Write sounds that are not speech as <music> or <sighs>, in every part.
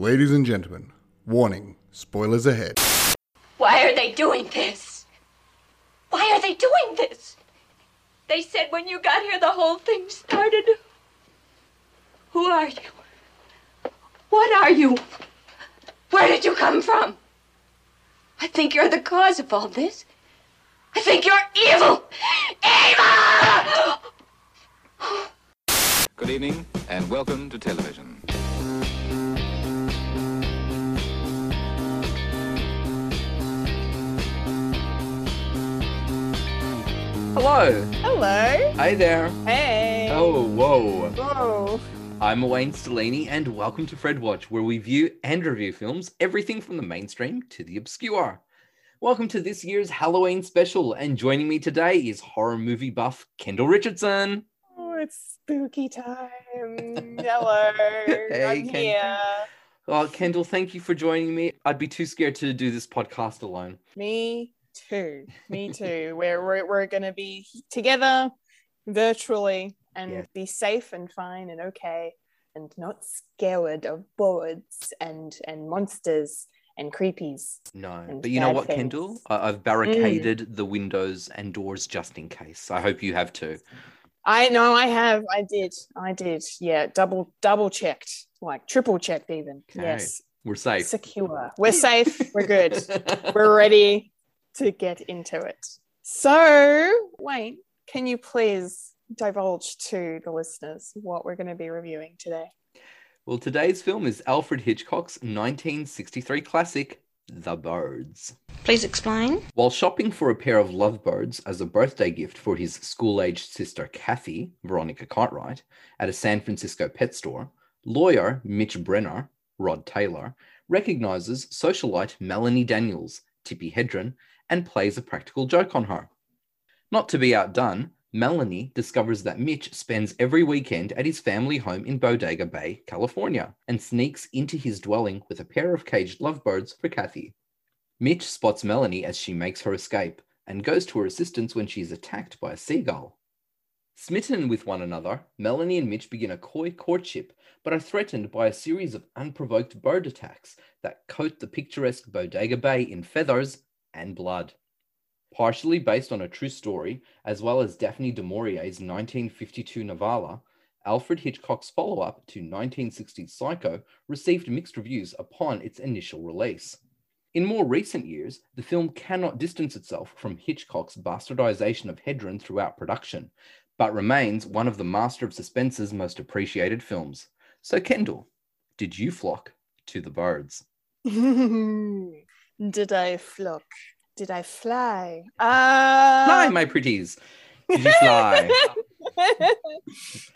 Ladies and gentlemen, warning, spoilers ahead. Why are they doing this? Why are they doing this? They said when you got here the whole thing started. Who are you? What are you? Where did you come from? I think you're the cause of all this. I think you're evil! Evil! Good evening and welcome to television. Hello. Hello. Hey there. Hey. Oh, whoa. Whoa. I'm Wayne Stellini, and welcome to Fred Watch, where we view and review films, everything from the mainstream to the obscure. Welcome to this year's Halloween special, and joining me today is horror movie buff Kendall Richardson. Oh, it's spooky time. <laughs> Hello. Hey, I'm here. Oh, Kendall, thank you for joining me. I'd be too scared to do this podcast alone. Me too. Me <laughs> too. we're we're, we're going to be together virtually and Yes. be safe and fine and okay and not scared of birds and and monsters and creepies. No, And but you know what, things. Kendall? I- I've barricaded mm. the windows and doors just in case. I hope you have too. I know I have. I did. I did. Yeah, double double checked, like triple checked even. Okay. Yes. We're safe. secure. We're safe. We're good. <laughs> We're ready to get into it. So, Wayne, can you please divulge to the listeners what we're going to be reviewing today? Well, today's film is Alfred Hitchcock's 1963 classic, The Birds. Please explain. While shopping for a pair of lovebirds as a birthday gift for his school aged sister Kathy, Veronica Cartwright, at a San Francisco pet store, lawyer Mitch Brenner, Rod Taylor, recognizes socialite Melanie Daniels, Tippi Hedren, and plays a practical joke on her. Not to be outdone, Melanie discovers that Mitch spends every weekend at his family home in Bodega Bay, California, and sneaks into his dwelling with a pair of caged lovebirds for Kathy. Mitch spots Melanie as she makes her escape and goes to her assistance when she is attacked by a seagull. Smitten with one another, Melanie and Mitch begin a coy courtship, but are threatened by a series of unprovoked bird attacks that coat the picturesque Bodega Bay in feathers and blood. Partially based on a true story, as well as Daphne du Maurier's 1952 novella, Alfred Hitchcock's follow up to 1960's Psycho received mixed reviews upon its initial release. In more recent years, the film cannot distance itself from Hitchcock's bastardization of Hedren throughout production, but remains one of the Master of Suspense's most appreciated films. So, Kendall, did you flock to the birds? <laughs> Did I flock? Did I fly? Fly, Uh, my pretties! <laughs> Did you fly?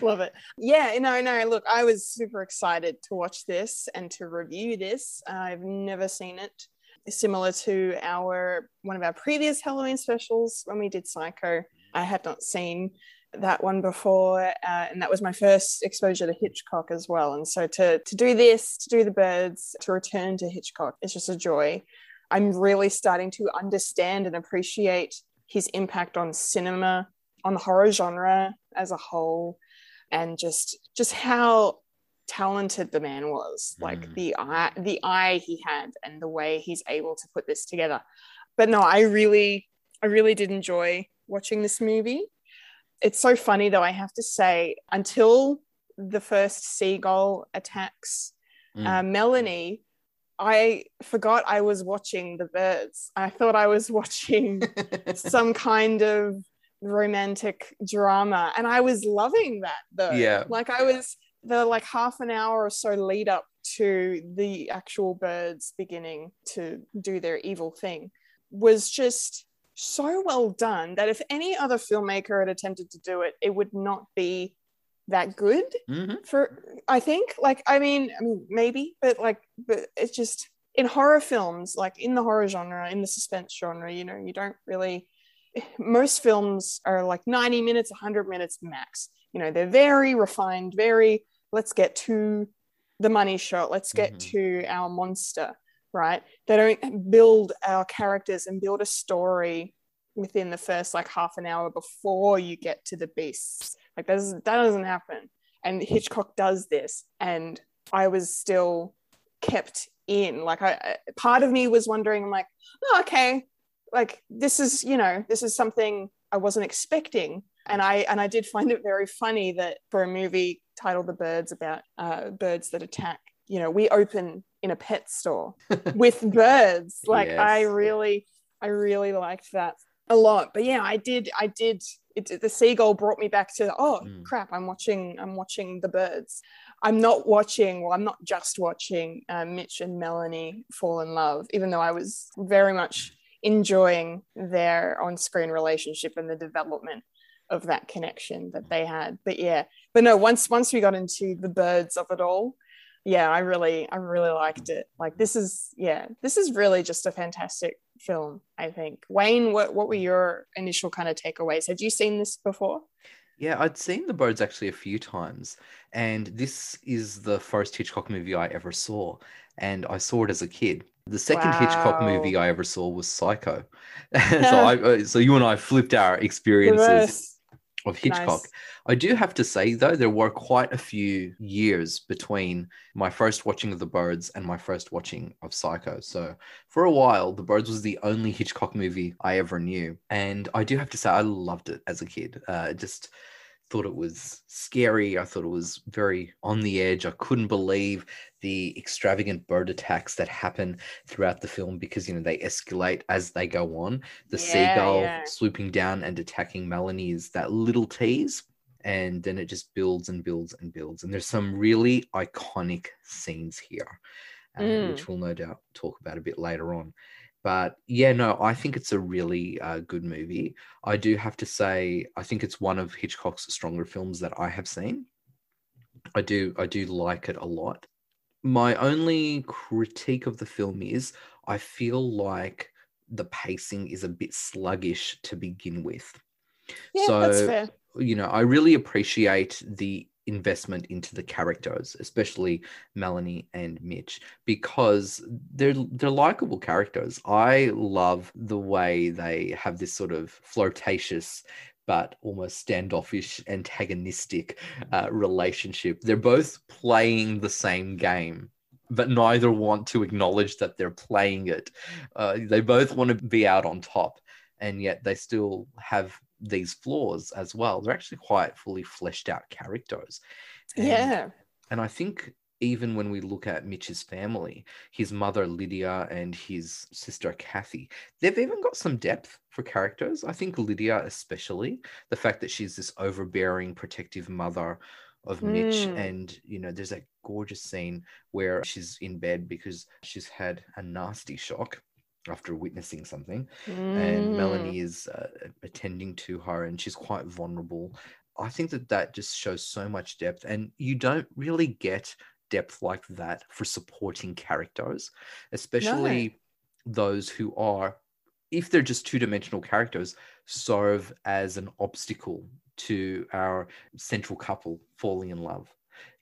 Love it. Yeah, no, no. Look, I was super excited to watch this and to review this. I've never seen it. Similar to our one of our previous Halloween specials when we did Psycho, I had not seen that one before, uh, and that was my first exposure to Hitchcock as well. And so to to do this, to do the birds, to return to Hitchcock, it's just a joy. I'm really starting to understand and appreciate his impact on cinema on the horror genre as a whole and just just how talented the man was like Mm. the eye the eye he had and the way he's able to put this together but no i really i really did enjoy watching this movie it's so funny though i have to say until the first seagull attacks Mm. uh, melanie i forgot i was watching the birds i thought i was <laughs> watching <laughs> some kind of romantic drama and i was loving that though Yeah. like i was the like half an hour or so lead up to the actual birds beginning to do their evil thing was just so well done that if any other filmmaker had attempted to do it it would not be that good Mhm. for i think like i mean i mean maybe but like but it's just in horror films like in the horror genre in the suspense genre you know you don't really most films are like 90 minutes 100 minutes max you know they're very refined very let's get to the money shot let's get Mhm. to our monster right they don't build our characters and build a story within the first like half an hour before you get to the beasts like that doesn't, that doesn't happen and hitchcock does this and i was still kept in. Like I, part of me was wondering, I'm like, oh, okay, like this is, you know, this is something I wasn't expecting. And I and I did find it very funny that for a movie titled The Birds about uh, birds that attack, you know, we open in a pet store <laughs> with birds. Like I really, I really liked that a lot. But yeah, I did, I did. It, the seagull brought me back to oh Mm. crap! I'm watching, I'm watching the birds. I'm not watching. Well, I'm not just watching uh, Mitch and Melanie fall in love, even though I was very much enjoying their on-screen relationship and the development of that connection that they had. But yeah, but no, once once we got into the birds of it all, yeah, I really I really liked it. Like this is yeah, this is really just a fantastic film, I think. Wayne, what what were your initial kind of takeaways? Had you seen this before? Yeah, I'd seen The Birds actually a few times, and this is the first Hitchcock movie I ever saw, and I saw it as a kid. The second Hitchcock movie I ever saw was Psycho. <laughs> so <laughs> I, uh, so you and I flipped our experiences. Of Hitchcock. Nice. I do have to say though, there were quite a few years between my first watching of The Birds and my first watching of Psycho. So for a while, The Birds was the only Hitchcock movie I ever knew, and I do have to say I loved it as a kid. Uh, just thought it was scary. I thought it was very on the edge. I couldn't believe the extravagant bird attacks that happen throughout the film because you know they escalate as they go on. The Yeah, seagull yeah. swooping down and attacking Melanie is that little tease, and then it just builds and builds and builds. And there's some really iconic scenes here, uh, Mm. which we'll no doubt talk about a bit later on. But yeah, no, I think it's a really uh, good movie. I do have to say, I think it's one of Hitchcock's stronger films that I have seen. I do, I do like it a lot. My only critique of the film is I feel like the pacing is a bit sluggish to begin with. Yeah, that's fair. You know, I really appreciate the investment into the characters, especially Melanie and Mitch, because they're they're likable characters. I love the way they have this sort of flirtatious but almost standoffish, antagonistic uh, relationship. They're both playing the same game, but neither want to acknowledge that they're playing it. Uh, they both want to be out on top, and yet they still have these flaws as well. They're actually quite fully fleshed out characters. And- yeah. and I think even when we look at Mitch's family, his mother Lydia and his sister Kathy, they've even got some depth for characters. I think Lydia, especially, the fact that she's this overbearing, protective mother of Mitch. Mm. And, you know, there's that gorgeous scene where she's in bed because she's had a nasty shock after witnessing something and Mm. Melanie is uh, attending to her, and she's quite vulnerable. I think that that just shows so much depth, and you don't really get depth like that for supporting characters, especially those who are, if they're just two dimensional characters, serve as an obstacle to our central couple falling in love.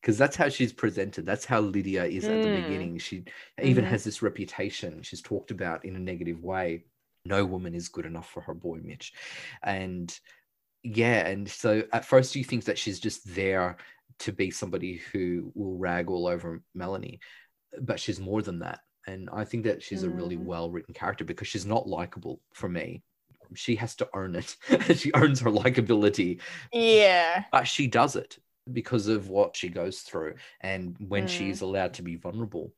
Because that's how she's presented. That's how Lydia is at the Mm. beginning. She even Mhm. has this reputation. She's talked about in a negative way no woman is good enough for her boy Mitch. And yeah, and so at first you think that she's just there to be somebody who will rag all over Melanie, but she's more than that. And I think that she's a really Mm. well written character because she's not likable for me. She has to earn it. <laughs> she earns her likability, Yeah. but she does it because of what she goes through and when Mm. she's allowed to be vulnerable.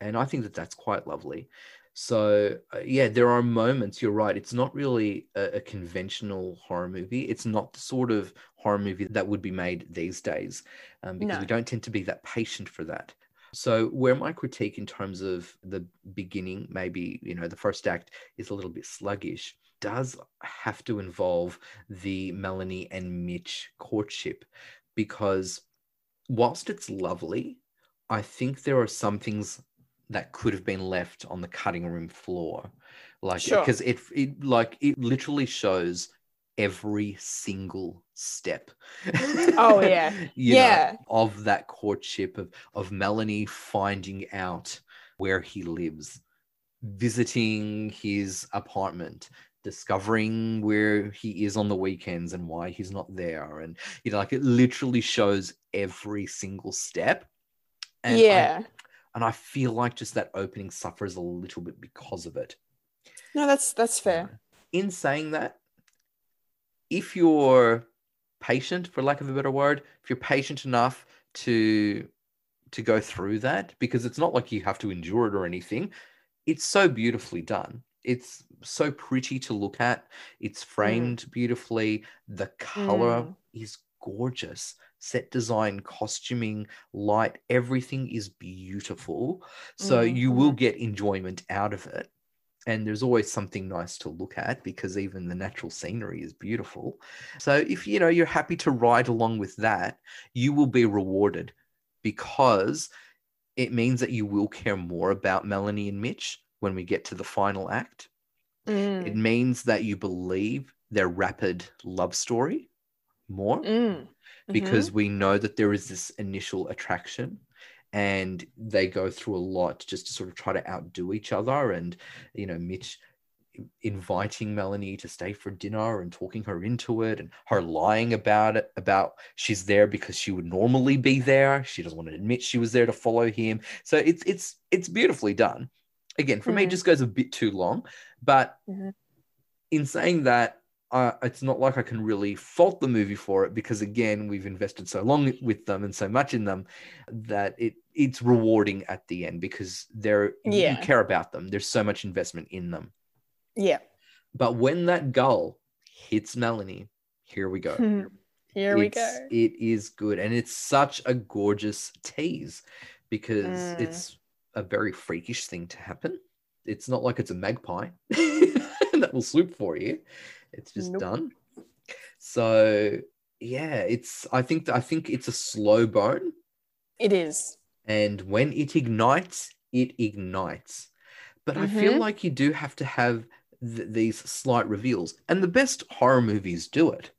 And I think that that's quite lovely. So, uh, yeah, there are moments, you're right. It's not really a, a conventional horror movie. It's not the sort of horror movie that would be made these days um, because No. we don't tend to be that patient for that. So, where my critique in terms of the beginning, maybe, you know, the first act is a little bit sluggish, does have to involve the Melanie and Mitch courtship because whilst it's lovely, I think there are some things that could have been left on the cutting room floor. Like Sure. because it it like it literally shows every single step. Mm-hmm. <laughs> Oh, yeah. you know, Yeah. of that courtship of of Melanie finding out where he lives, visiting his apartment, discovering where he is on the weekends and why he's not there. And you know, like it literally shows every single step. And I- yeah. And I feel like just that opening suffers a little bit because of it. No, that's that's fair. In saying that, if you're patient, for lack of a better word, if you're patient enough to to go through that, because it's not like you have to endure it or anything, it's so beautifully done. It's so pretty to look at. It's framed beautifully. The color Mm. is gorgeous. Set design, costuming, light, everything is beautiful. So Mm, you will get enjoyment out of it. And there's always something nice to look at because even the natural scenery is beautiful. So if you know you're happy to ride along with that, you will be rewarded because it means that you will care more about Melanie and Mitch when we get to the final act. Mm, It means that you believe their rapid love story more mm, because we know that there is this initial attraction and they go through a lot just to sort of try to outdo each other. And you know mitch inviting melanie to stay for dinner and talking her into it and her lying about it about she's there because she would normally be there. She doesn't want to admit she was there to follow him. So it's it's it's beautifully done again for me it Mhm. just goes a bit too long but Mhm. in saying that uh, it's not like I can really fault the movie for it because again we've invested so long with them and so much in them that it it's rewarding at the end because they're Yeah. you care about them. There's so much investment in them. Yeah. But when that gull hits Melanie, here we go. <laughs> Here we It's- go. It is good and it's such a gorgeous tease because Mm. it's a very freakish thing to happen. It's not like it's a magpie <laughs> that will swoop for you. It's just Nope. done. So yeah, it's I think I think it's a slow burn It is. and when it ignites, it ignites. But I feel Mhm. like you do have to have th- these slight reveals, and the best horror movies do it.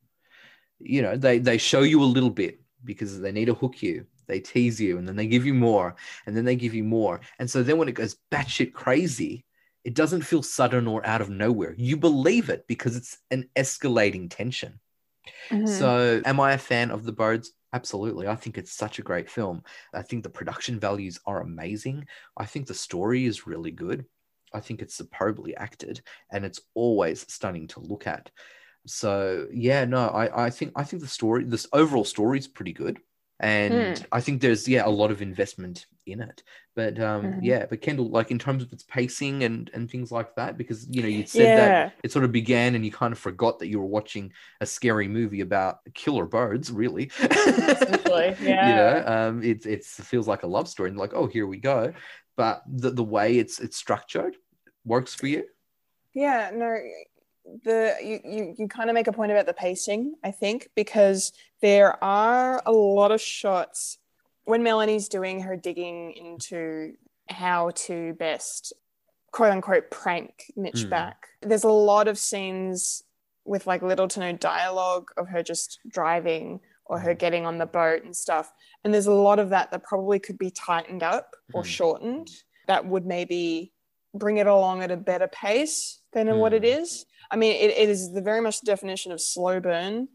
You know, they they show you a little bit because they need to hook you. They tease you, and then they give you more, and then they give you more, and so then when it goes batshit crazy, it doesn't feel sudden or out of nowhere. You believe it because it's an escalating tension. Mhm. So, am I a fan of The Birds? Absolutely. I think it's such a great film. I think the production values are amazing. I think the story is really good. I think it's superbly acted and it's always stunning to look at. So, yeah, no, I, I think I think the story, this overall story is pretty good. And Hmm. I think there's yeah a lot of investment in it, but um Mhm. yeah, but Kendall, like in terms of its pacing and and things like that, because you know you said that it sort of began and you kind of forgot that you were watching a scary movie about killer birds really Essentially, <laughs> you yeah. know um it, it's it feels like a love story and like oh here we go but the, the way it's it's structured works for you Yeah, no, the you, you you kind of make a point about the pacing, I think, because there are a lot of shots when Melanie's doing her digging into how to best quote unquote prank Mitch Mm. back. There's a lot of scenes with like little to no dialogue of her just driving or her getting on the boat and stuff. And there's a lot of that that probably could be tightened up or Mm. shortened. That would maybe bring it along at a better pace than what it Mm. is. I mean, it, it is the very much the definition of slow burn,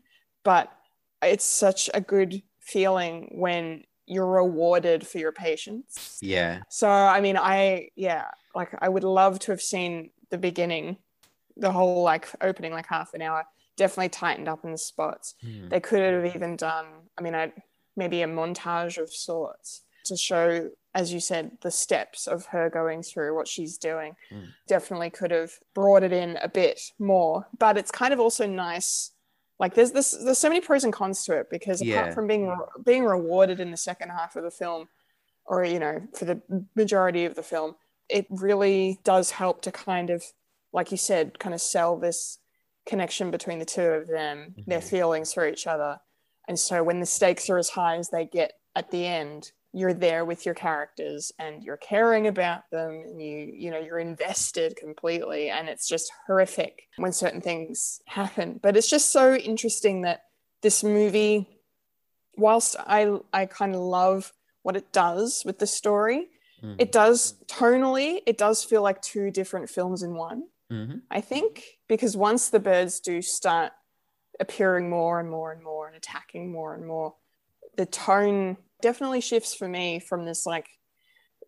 but it's such a good feeling when you're rewarded for your patience. yeah So, I mean, I, yeah, like I would love to have seen the beginning, the whole like opening, like half an hour, definitely tightened up in the spots. Hmm. They could have even done, I mean, I, maybe a montage of sorts to show, as you said, the steps of her going through what she's doing. Mm. Definitely could have brought it in a bit more. But it's kind of also nice. Like there's this, there's so many pros and cons to it because Yeah. apart from being being rewarded in the second half of the film, or you know, for the majority of the film, it really does help to kind of, like you said, kind of sell this connection between the two of them, their Mhm. feelings for each other. And so when the stakes are as high as they get at the end, you're there with your characters and you're caring about them and you you know you're invested completely and it's just horrific when certain things happen but it's just so interesting that this movie whilst i i kind of love what it does with the story Mm. it does tonally it does feel like two different films in one Mhm. I think, because once the birds do start appearing more and more and more and attacking more and more, the tone definitely shifts for me from this like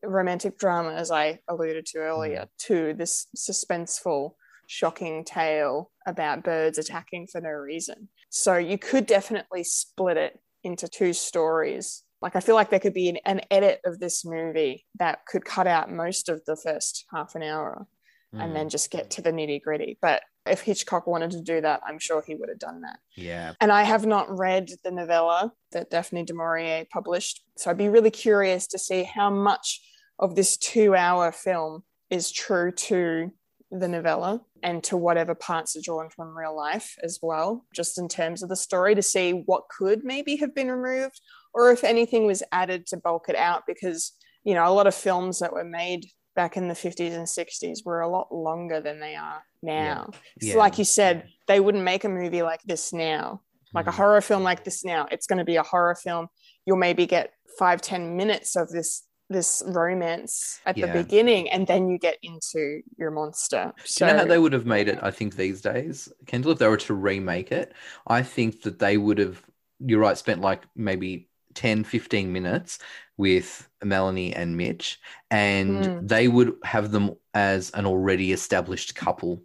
romantic drama, as I alluded to earlier, mm. to this suspenseful, shocking tale about birds attacking for no reason. So you could definitely split it into two stories. Like I feel like there could be an, an edit of this movie that could cut out most of the first half an hour and then mm. just get to the nitty gritty. But if Hitchcock wanted to do that, I'm sure he would have done that. Yeah. And I have not read the novella that Daphne du Maurier published. So I'd be really curious to see how much of this two hour film is true to the novella and to whatever parts are drawn from real life as well, just in terms of the story to see what could maybe have been removed or if anything was added to bulk it out. Because, you know, a lot of films that were made back in the 50s and 60s were a lot longer than they are now. Yeah. So like you said, they wouldn't make a movie like this now like a Mhm. horror film like this now it's going to be a horror film you'll maybe get five ten minutes of this this romance at Yeah. the beginning and then you get into your monster Do so you know how they would have made it? I think these days, Kendall, if they were to remake it, I think that they would have, you're right, spent like maybe 10, 15 minutes with Melanie and Mitch, and Mm. they would have them as an already established couple.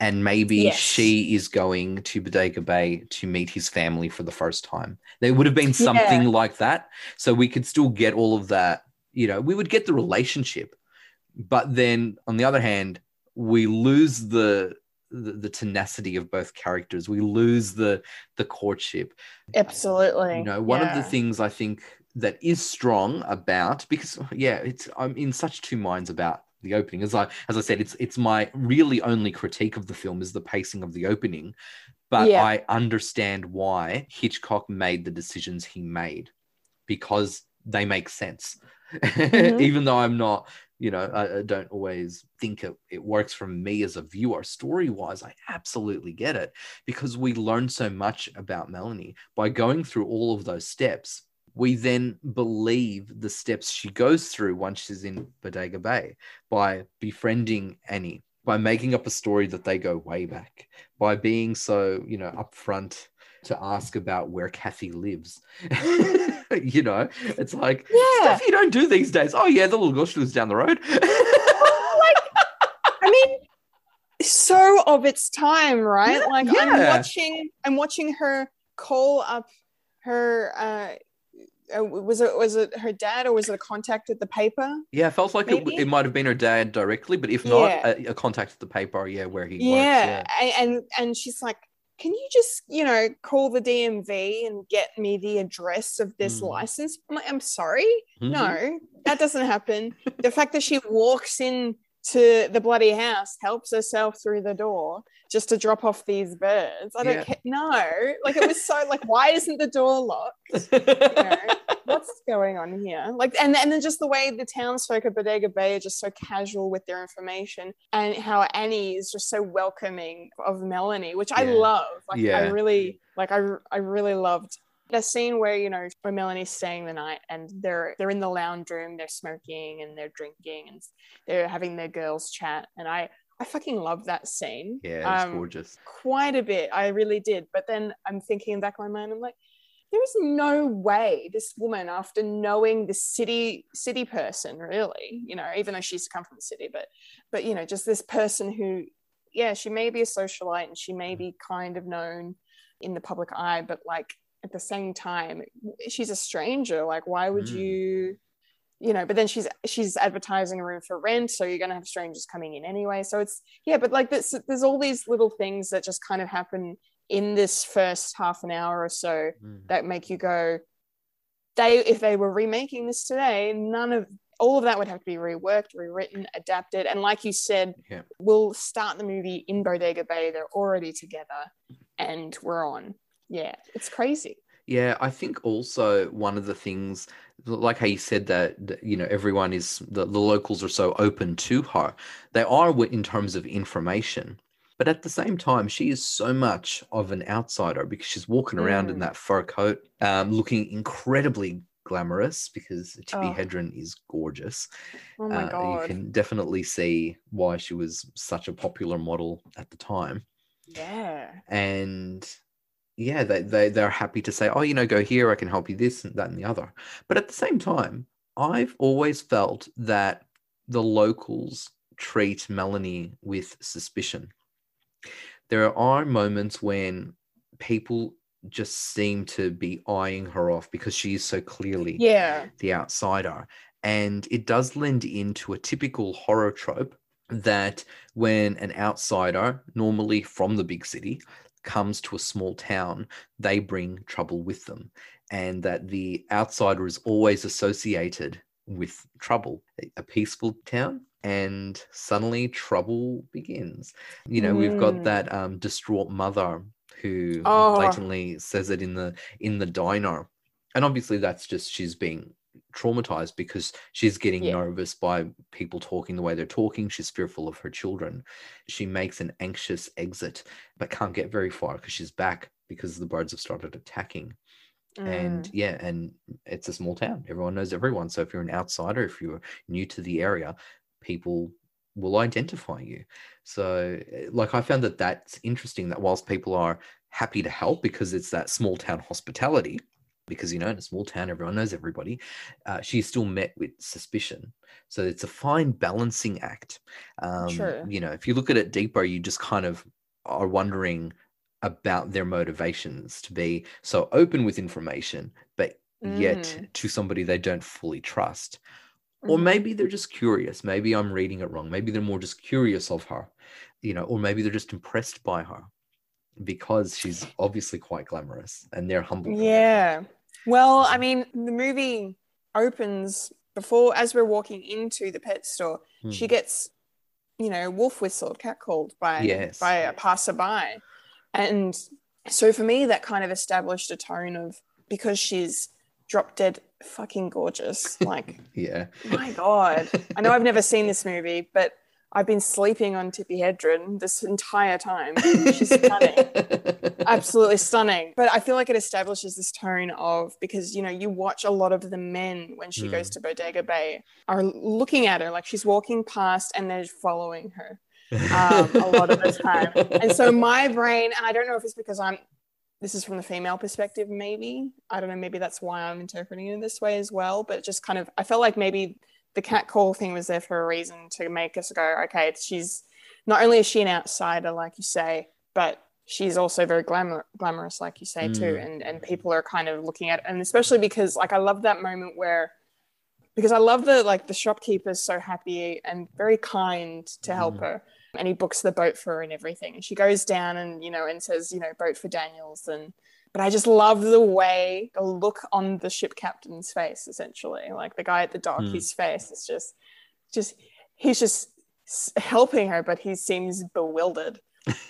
And maybe Yes. she is going to Bodega Bay to meet his family for the first time. There would have been something like that. So we could still get all of that, you know, we would get the relationship. But then on the other hand, we lose the the, the tenacity of both characters. We lose the the courtship. absolutely You know, one of the things I think that is strong about because yeah, it's I'm in such two minds about the opening. As I as I said, it's it's my really only critique of the film is the pacing of the opening. But Yeah. I understand why Hitchcock made the decisions he made because they make sense. <laughs> Mhm. Even though I'm not, you know, I, I don't always think it, it works for me as a viewer. Story wise, I absolutely get it because we learn so much about Melanie by going through all of those steps. We then believe the steps she goes through once she's in Bodega Bay by befriending Annie, by making up a story that they go way back, by being so, you know, upfront to ask about where Kathy lives. <laughs> <laughs> you know, it's like Yeah. stuff you don't do these days. Oh yeah, the little girl she lives down the road. i mean so of its time right Yeah, like i'm watching i'm watching her call up her uh uh, was it was it her dad or was it a contact at the paper yeah, it felt like it, Maybe? it might have been her dad directly, but if not, Yeah. a, a contact at the paper, yeah, where he yeah, works. a- And, and she's like can you just you know call the dmv and get me the address of this Mm. license i'm like i'm sorry Yeah. no that doesn't happen the fact that she walks in to the bloody house helps herself through the door just to drop off these birds i don't Yeah. care no like it was so like why isn't the door locked <laughs> you know, what's going on here? Like, and and then just the way the townsfolk of Bodega Bay are just so casual with their information, and how Annie is just so welcoming of Melanie, which I love. Like, I really like. I I really loved the scene where you know where Melanie's staying the night and they're they're in the lounge room, they're smoking and they're drinking and they're having their girls chat, and I. I fucking love that scene. yeah, it's Um, gorgeous. quite a bit. I really did. But then I'm thinking in the back of my mind, I'm like, there is no way this woman, after knowing the city city person, really, you know, even though she's come from the city, but but you know, just this person who, yeah, she may be a socialite and she may be kind of known in the public eye, but like at the same time, she's a stranger. Like, why would Mm. you? you know but then she's she's advertising a room for rent so you're going to have strangers coming in anyway so it's yeah but like this there's all these little things that just kind of happen in this first half an hour or so Mm. that make you go they if they were remaking this today none of all of that would have to be reworked rewritten adapted and like you said Yeah. we'll start the movie in bodega bay they're already together and we're on yeah it's crazy Yeah, I think also one of the things, like how you said that, you know, everyone is, the, the locals are so open to her. They are in terms of information. But at the same time, she is so much of an outsider because she's walking around in Mm. that fur coat, um, looking incredibly glamorous because Tippi Oh. Hedren is gorgeous. oh my Uh, god You can definitely see why she was such a popular model at the time yeah and yeah they, they they're happy to say oh you know go here i can help you this and that and the other but at the same time I've always felt that the locals treat Melanie with suspicion. There are moments when people just seem to be eyeing her off because she is so clearly Yeah. the outsider. And it does lend into a typical horror trope that when an outsider, normally from the big city, comes to a small town, they bring trouble with them. And that the outsider is always associated with trouble. A- peaceful town, and suddenly trouble begins. You know, we've got Mm. that um, distraught mother who Oh. blatantly says it in the in the diner and obviously that's just she's being traumatized because she's getting Yeah. nervous by people talking the way they're talking. She's fearful of her children. She makes an anxious exit but can't get very far because she's back because the birds have started attacking. And Mm. yeah and it's a small town. Everyone knows everyone. So if you're an outsider if you're new to the area people will identify you. So eh, like i found that that's interesting that whilst people are happy to help because it's that small town hospitality because you know in a small town everyone knows everybody uh, she's still met with suspicion so it's a fine balancing act um, True. you know if you look at it deeper you just kind of are wondering about their motivations to be so open with information but yet Mm. to somebody they don't fully trust or Mhm. maybe they're just curious maybe i'm reading it wrong maybe they're more just curious of her you know or maybe they're just impressed by her because she's obviously quite glamorous and they're humble Yeah. Well, I mean, the movie opens before, as we're walking into the pet store, she Hmm. gets, you know, wolf whistled, catcalled by Yes. by a passerby, and so for me, that kind of established a tone of because she's drop dead fucking gorgeous. Like, <laughs> yeah my god, I know I've never seen this movie, but I've been sleeping on Tippi Hedren this entire time. <laughs> She's stunning <laughs> absolutely stunning. But I feel like it establishes this tone of because you know you watch a lot of the men when she Mm. goes to Bodega Bay are looking at her like she's walking past and they're following her um, a lot of the time. And so <laughs> my brain, and I don't know if it's because I'm. This is from the female perspective, maybe. I don't know. Maybe that's why I'm interpreting it this way as well. But just kind of, I felt like maybe the cat call thing was there for a reason to make us go, okay, she's not only is she an outsider, like you say, but she's also very glamour, glamorous, like you say too, Mm. and and people are kind of looking at, and especially because like I love that moment where, because I love the like the shopkeeper's so happy and very kind to help Mm. her, and he books the boat for her and everything, and she goes down and you know and says you know boat for Daniels and. But I just love the way, the look on the ship captain's face, essentially. Like the guy at the dock, Mm. his face is just, just, he's just helping her, but he seems bewildered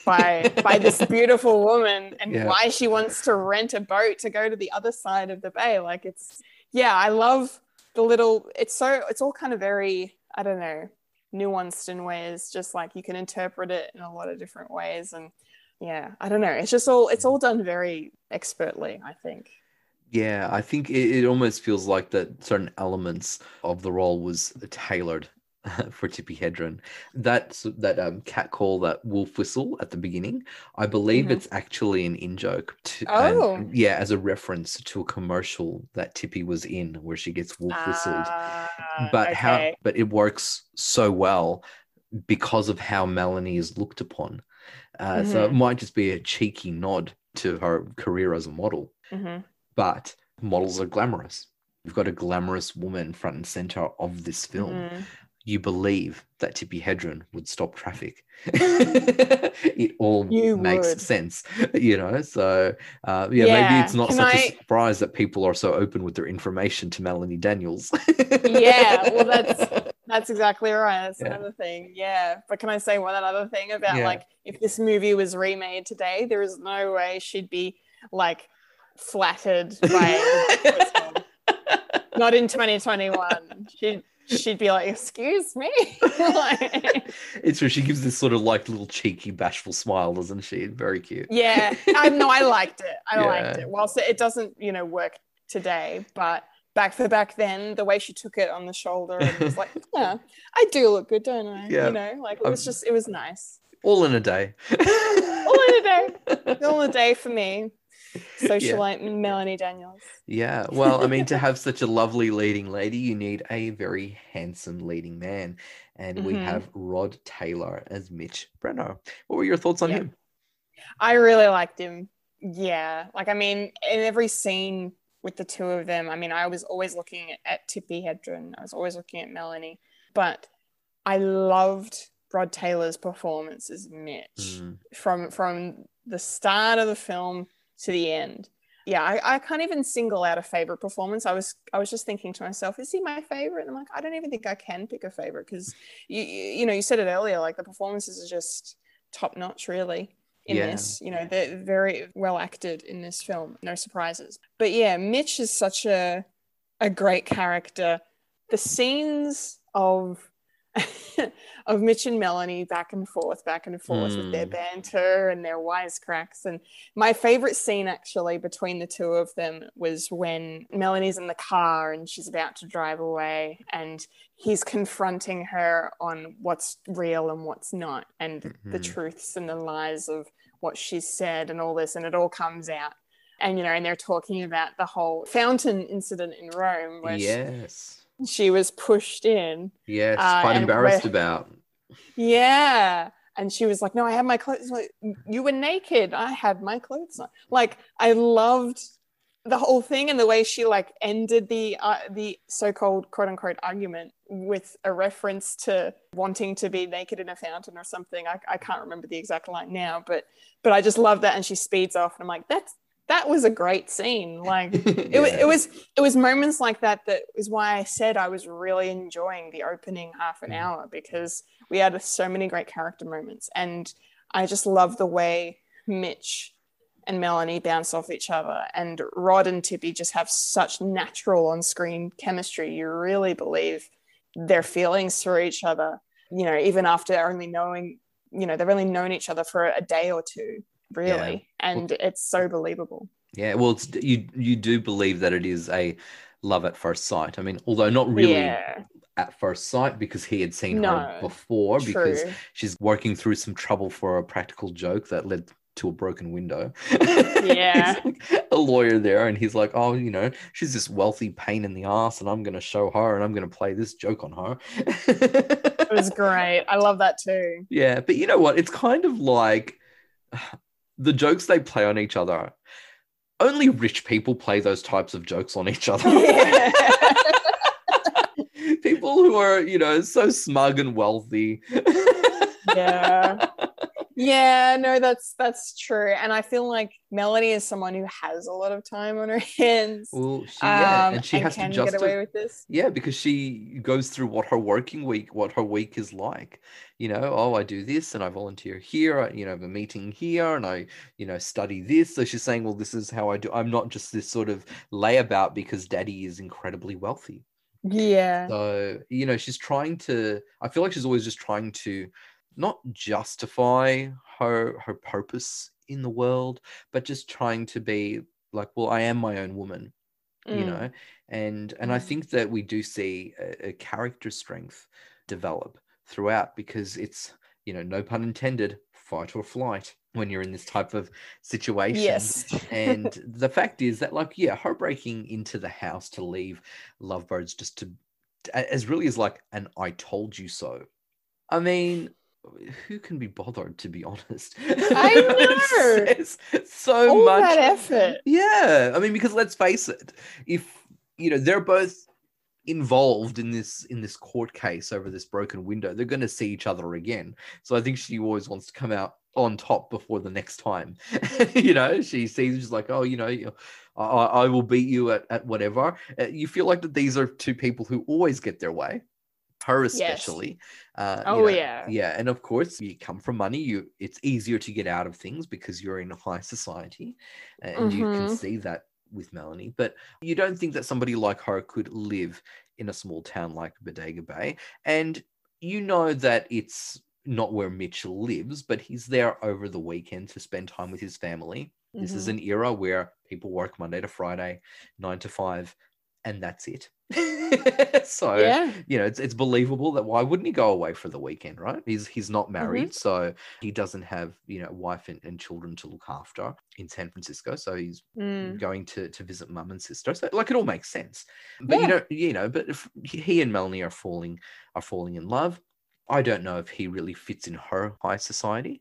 by <laughs> by this beautiful woman and Yeah. why she wants to rent a boat to go to the other side of the bay like it's yeah i love the little it's so it's all kind of very i don't know nuanced in ways just like you can interpret it in a lot of different ways and yeah i don't know it's just all it's all done very expertly i think Yeah, I think it, it almost feels like that certain elements of the role was tailored <laughs> for Tippi Hedren. That that um, cat call, that wolf whistle at the beginning, I believe Mhm. it's actually an in joke. To, and- Oh. yeah, as a reference to a commercial that Tippi was in, where she gets wolf whistled. Ah, but how? But it works so well because of how Melanie is looked upon. Uh, So it Mhm. might just be a cheeky nod to her career as a model Mhm. but models are glamorous. You've got a glamorous woman front and center of this film. Mhm. You believe that Tippi Hedren would stop traffic. <laughs> it all You makes would. sense, you know. So, uh, yeah, maybe it's not Can such I- a surprise that people are so open with their information to Melanie Daniels. yeah well that's <laughs> that's exactly right that's Yeah. another thing yeah but can i say one other thing about Yeah. like if this movie was remade today there is no way she'd be like flattered by <laughs> not in 2021 she'd she'd be like excuse me <laughs> Like, it's true. She gives this sort of like little cheeky, bashful smile, doesn't she? Very cute. yeah i know i liked it i <laughs> Yeah. liked it whilst it doesn't you know work today but back for back then the way she took it on the shoulder and was like <laughs> yeah i do look good don't i Yeah. you know like it was Um, just it was nice All in a day. <laughs> all in a day <laughs> all in a day for me socialite Melanie Daniels. Yeah. Well, I mean, to have such a lovely leading lady, you need a very handsome leading man. And we Mhm. have Rod Taylor as Mitch Brenner. What were your thoughts on Yeah. him? I really liked him. Yeah. Like, I mean, in every scene with the two of them, I mean, I was always looking at, Tippi Hedren, I was always looking at Melanie, but I loved Rod Taylor's performance as Mitch Mm. from from the start of the film to the end. Yeah, I, I can't even single out a favorite performance. I was I was just thinking to myself, is he my favorite? And I'm like, I don't even think I can pick a favorite because you you you know you said it earlier, like the performances are just top notch, really. In Yeah. this, you know, they're very well acted in this film. No surprises. But yeah, Mitch is such a a great character. The scenes of <laughs> of Mitch and Melanie back and forth, back and forth with their Mm. banter and their wisecracks. And my favorite scene actually between the two of them was when Melanie's in the car and she's about to drive away and he's confronting her on what's real and what's not and the Mhm. truths and the lies of what she said and all this and it all comes out. And you know, and they're talking about the whole fountain incident in Rome where she- Yes. she was pushed in Yes. Uh, quite embarrassed where- about. yeah. And she was like, No, I have my clothes. Like, you were naked. I had my clothes on. Like, I loved the whole thing and the way she like ended the uh, the so-called quote unquote argument with a reference to wanting to be naked in a fountain or something. I, I can't remember the exact line now, but but I just love that. And she speeds off, and I'm like, that's that was a great scene. Like <laughs> it, Yeah. it was it was moments like that that is why I said I was really enjoying the opening half an Mm. hour because we had so many great character moments and I just love the way Mitch and Melanie bounce off each other. And Rod and Tippi just have such natural on-screen chemistry. You really believe their feelings for each other you know even after only knowing you know they've only known each other for a day or two really. And it's so believable. Yeah, well, it's you. You do believe that it is a love at first sight. I mean, although not really yeah. at first sight because he had seen her No, before because she's working through some trouble for a practical joke that led to a broken window. <laughs> Yeah. Like a lawyer there, and he's like, "Oh, you know, she's this wealthy pain in the ass, and I'm going to show her, and I'm going to play this joke on her." it was great i love that too Yeah, but you know what? It's kind of like the jokes they play on each other. Only rich people play those types of jokes on each other. Yeah. <laughs> <laughs> people who are, you know, so smug and wealthy. yeah yeah no that's that's true and i feel like melanie is someone who has a lot of time on her <laughs> hands well, she, yeah, um, and she has to just get away with this Yeah, because she goes through what her working week, what her week is like. You know, oh, I do this and I volunteer here. I, you know, have a meeting here and I, you know, study this. So she's saying, well, this is how I do. I'm not just this sort of layabout because daddy is incredibly wealthy. yeah So, you know, she's trying to, I feel like she's always just trying to not justify her her purpose in the world, but just trying to be like, well, I am my own woman you Mm. know and and i Mm. think that we do see a, a character strength develop throughout because it's you know no pun intended fight or flight when you're in this type of situation yes and <laughs> the fact is that like yeah her breaking into the house to leave lovebirds just to as really as like an i told you so i mean who can be bothered to be <laughs> honest I <laughs> know. it's, it's so all much that effort yeah, I mean, because let's face it, if you know they're both involved in this in this court case over this broken window, they're going to see each other again. So I think she always wants to come out on top before the next time. <laughs> you know, she sees she's like, oh, you know, you- I, I will beat you at, at whatever. Uh, You feel like that these are two people who always get their way. Her especially. Uh, you oh know, yeah yeah, and of course, you come from money. You it's easier to get out of things because you're in high society, and you can Mhm. see that with Melanie. But you don't think that somebody like her could live in a small town like Bodega Bay, and you know that it's not where Mitch lives, but he's there over the weekend to spend time with his family. This is Mhm. an era where people work Monday to Friday, nine to five, and that's it. <laughs> so yeah. you know, it's it's believable that why wouldn't he go away for the weekend, right? He's he's not married, so he doesn't have you know wife and, and children to look after in San Francisco. So he's Mm. going to to visit mum and sister. So like it all makes sense. But you know, you know, but if he and Melanie are falling are falling in love. I don't know if he really fits in her high society.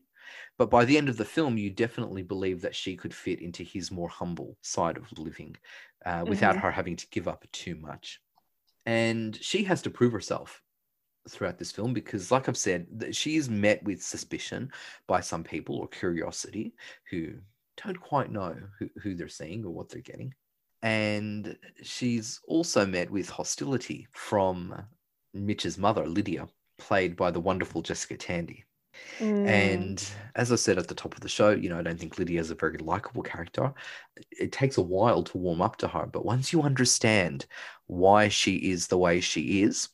But by the end of the film, you definitely believe that she could fit into his more humble side of living uh, without Mhm. her having to give up too much. And she has to prove herself throughout this film because, like I've said, she is met with suspicion by some people or curiosity who don't quite know who, who they're seeing or what they're getting. And she's also met with hostility from Mitch's mother, Lydia, played by the wonderful Jessica Tandy. Mm. And as I said at the top of the show, you know, I don't think Lydia is a very likable character. It takes a while to warm up to her, but once you understand why she is the way she is,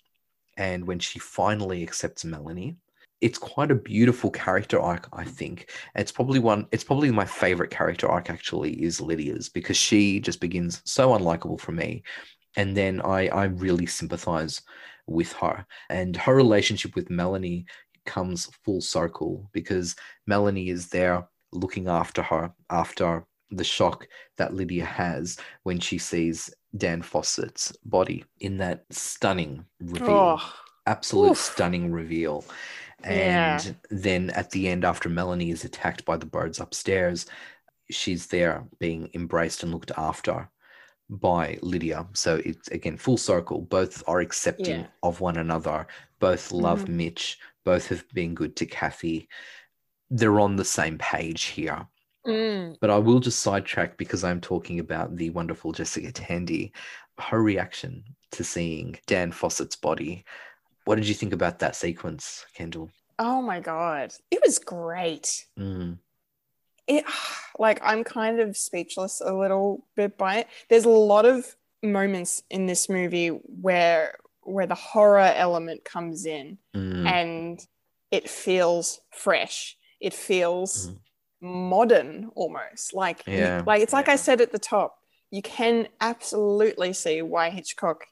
and when she finally accepts Melanie, it's quite a beautiful character arc, I think. It's probably one, it's probably my favorite character arc actually is Lydia's because she just begins so unlikable for me. And then I, I really sympathize with her. And her relationship with Melanie comes full circle because Melanie is there looking after her after the shock that Lydia has when she sees Dan Fawcett's body in that stunning reveal, Oh, absolute oof. stunning reveal. Yeah. And then at the end, after Melanie is attacked by the birds upstairs, she's there being embraced and looked after by Lydia. So it's again full circle. Both are accepting Yeah. of one another. Both love Mhm. Mitch. Both have been good to Kathy. They're on the same page here. mm. But I will just sidetrack because I'm talking about the wonderful Jessica Tandy. Her reaction to seeing Dan Fawcett's body. What did you think about that sequence, Kendall? Oh my god, it was great. Mm, It <sighs> like I'm kind of speechless a little bit by it. There's a lot of moments in this movie where where the horror element comes in mm, and it feels fresh. It feels Mhm. modern almost. Like Yeah. like it's like I said at the top. You can absolutely see why Hitchcock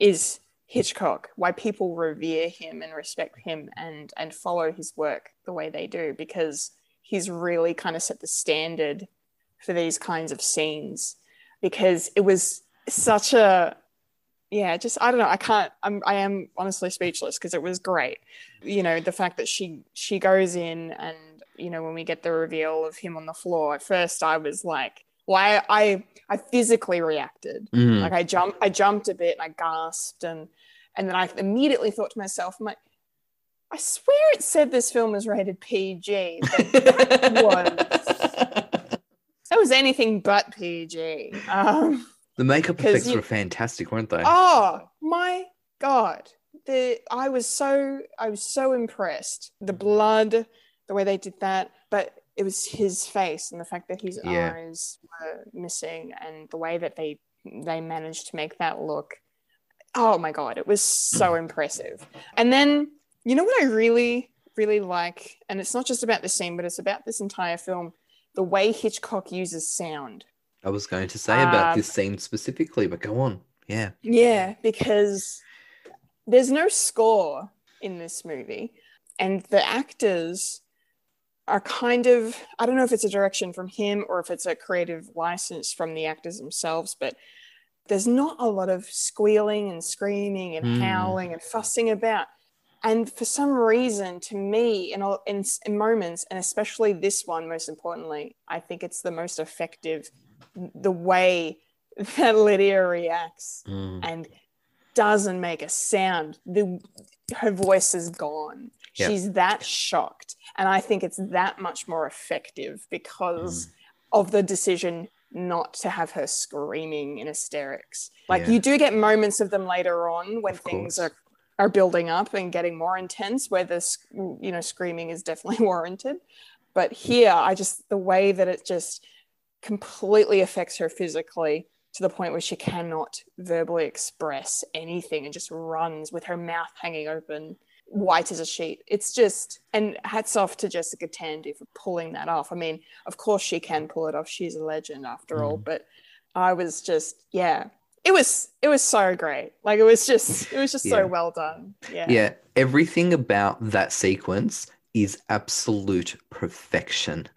is Hitchcock, why people revere him and respect him and and follow his work the way they do because he's really kind of set the standard for these kinds of scenes because it was such a yeah just i don't know i can't i'm i am honestly speechless because it was great. You know the fact that she she goes in and you know when we get the reveal of him on the floor at first i was like well i i, I physically reacted. Mm. like i jumped i jumped a bit and i gasped and and then i immediately thought to myself i'm like i swear it said this film <laughs> was rated pg but that was anything but pg um the makeup effects you- were fantastic, weren't they? Oh my god. The I was so I was so impressed. The mm-hmm. blood, the way they did that, but it was his face and the fact that his Yeah. eyes were missing and the way that they they managed to make that look. Oh my god, it was so <clears throat> impressive. And then you know what I really really like and it's not just about this scene but it's about this entire film, the way Hitchcock uses sound. I was going to say about Um, this scene specifically, but go on. Yeah. Yeah, because there's no score in this movie, and the actors are kind of I don't know if it's a direction from him or if it's a creative license from the actors themselves, but there's not a lot of squealing and screaming and Hmm. howling and fussing about. And for some reason, to me, in, all, in, in moments, and especially this one, most importantly, I think it's the most effective. The way that Lydia reacts Mm. and doesn't make a sound. The her voice is gone. Yeah. She's that shocked, and I think it's that much more effective because Mm. of the decision not to have her screaming in hysterics. Like Yeah. you do get moments of them later on when Of things course. are are building up and getting more intense, where the sc- you know screaming is definitely <laughs> warranted. But here, I just the way that it just completely affects her physically to the point where she cannot verbally express anything and just runs with her mouth hanging open, white as a sheet. It's just, and hats off to Jessica Tandy for pulling that off. I mean, of course she can pull it off. She's a legend after all, mm. but I was just, yeah, it was it was so great. Like it was just it was just Yeah. so well done. Yeah. Yeah, everything about that sequence is absolute perfection.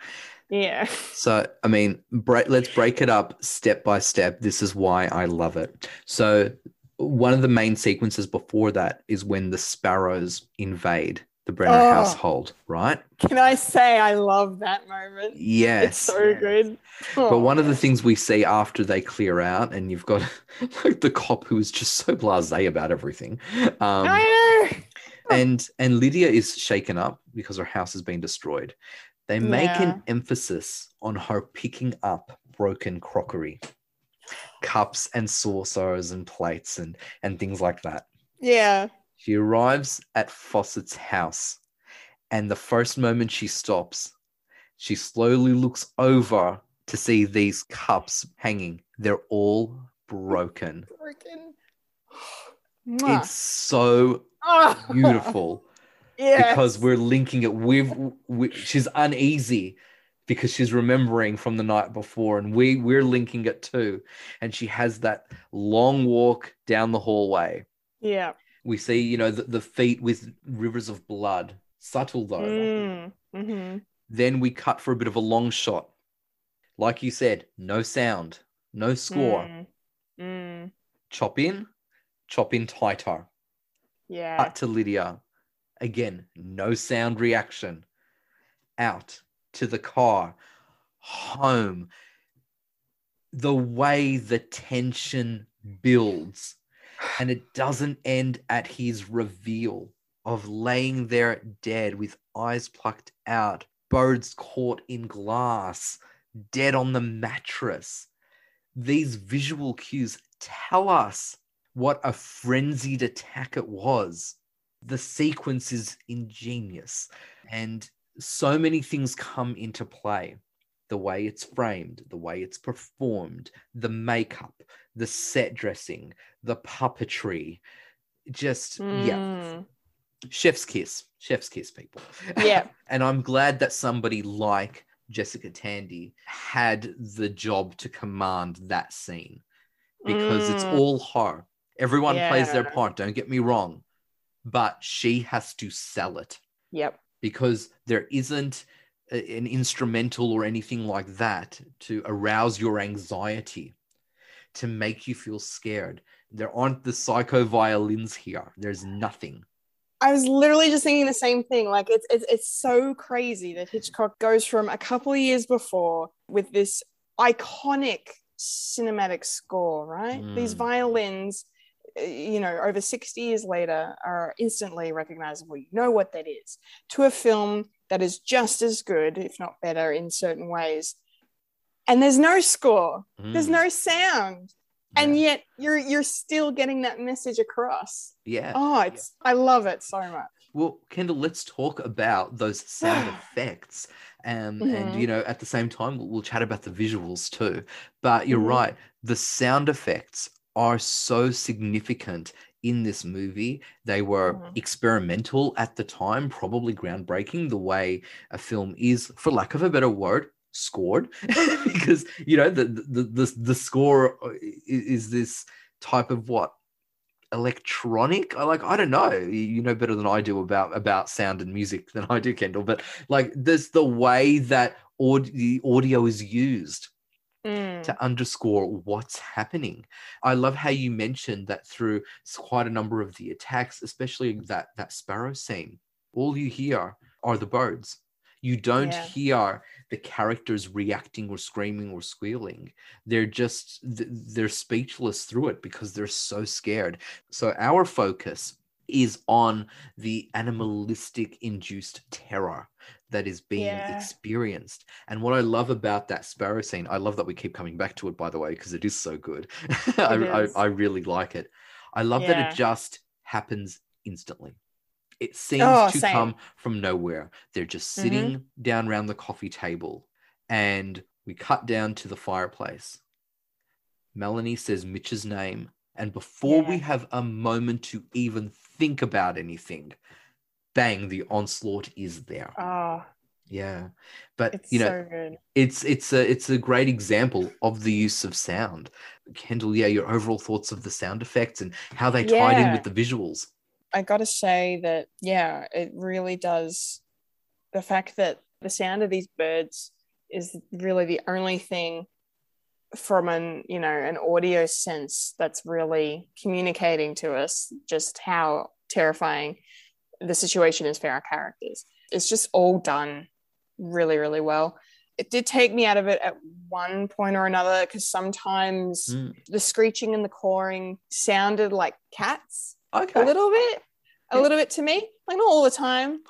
Yeah. So, I mean, break, let's break it up step by step. This is why I love it. So, one of the main sequences before that is when the sparrows invade the Brenner Oh. household, right? Can I say I love that moment? Yes. It's so good. But Oh, one of the things we see after they clear out, and you've got <laughs> like the cop who is just so blasé about everything. Um, I know. and and Lydia is shaken up because her house has been destroyed. They make Yeah. an emphasis on her picking up broken crockery, cups and saucers and plates and and things like that. Yeah. She arrives at Fawcett's house, and the first moment she stops, she slowly looks over to see these cups hanging. They're all broken. Mwah. It's so Ah. <laughs> beautiful. Yes. because we're linking it with, with she's uneasy because she's remembering from the night before and we we're linking it too and she has that long walk down the hallway Yeah. we see you know the, the feet with rivers of blood subtle though Mm. hmm then we cut for a bit of a long shot like you said no sound no score Mm. Mm. chop in chop in tighter Yeah. Cut to Lydia. Again, no sound reaction. Out to the car. Home. The way the tension builds and it doesn't end at his reveal of laying there dead with eyes plucked out, birds caught in glass, dead on the mattress. These visual cues tell us what a frenzied attack it was. The sequence is ingenious, and so many things come into play. The way it's framed, the way it's performed, the makeup, the set dressing, the puppetry. Just, yeah, Mm. chef's kiss, chef's kiss, people. Yeah. <laughs> and I'm glad that somebody like Jessica Tandy had the job to command that scene because it's Mm. all her. Everyone plays their part, don't get me wrong, but she has to sell it Yep. because there isn't an instrumental or anything like that to arouse your anxiety, to make you feel scared. There aren't the psycho violins here. There's nothing. I was literally just thinking the same thing. Like it's it's it's so crazy that Hitchcock goes from a couple of years before with this iconic cinematic score, right? These Mm. violins, uh, you know, over 60 years later are instantly recognizable. You know what that is. To a film that is just as good, if not better, in certain ways. And there's no score. There's Mm, no sound. And yet you're you're still getting that message across. yeah. Oh, it's I love it so much. Well, Kendall, let's talk about those sound <sighs> effects. Um, And, Mhm. you know, at the same time, we'll, we'll chat about the visuals too. But you're Mhm. right. The sound effects are so significant in this movie. They were Mhm. experimental at the time, probably groundbreaking the way a film is, for lack of a better word, scored. <laughs> because, you know, the, the, the, the score uh, is this type of what? electronic i like i don't know you you know better than i do about about sound and music than i do kendall but like there's the way that aud- the audio is used Mm. to underscore what's happening. I love how you mentioned that through quite a number of the attacks especially that that sparrow scene all you hear are the birds. You don't Yeah. hear the characters reacting or screaming or squealing. They're just they're speechless through it because they're so scared. So our focus is on the animalistic induced terror that is being Yeah. experienced and what i love about that sparrow scene i love that we keep coming back to it by the way because it is so good <laughs> I, I. I really like it i love that it just happens instantly it seems Oh, to same. come from nowhere they're just Mhm. sitting down around the coffee table and we cut down to the fireplace. Melanie says Mitch's name, and before we have a moment to even think about anything, bang, the onslaught is there. Oh, Yeah, but It's you know, so it's it's a it's a great example of the use of sound. Kendall, yeah, your overall thoughts of the sound effects and how they tied in with the visuals. I got to say that, yeah, it really does. The fact that the sound of these birds is really the only thing from an, you know, an audio sense that's really communicating to us just how terrifying the situation is for our characters. It's just all done really, really well. It did take me out of it at one point or another because sometimes Mm. the screeching and the cawing sounded like cats Okay. a little bit a Yeah. little bit to me like not all the time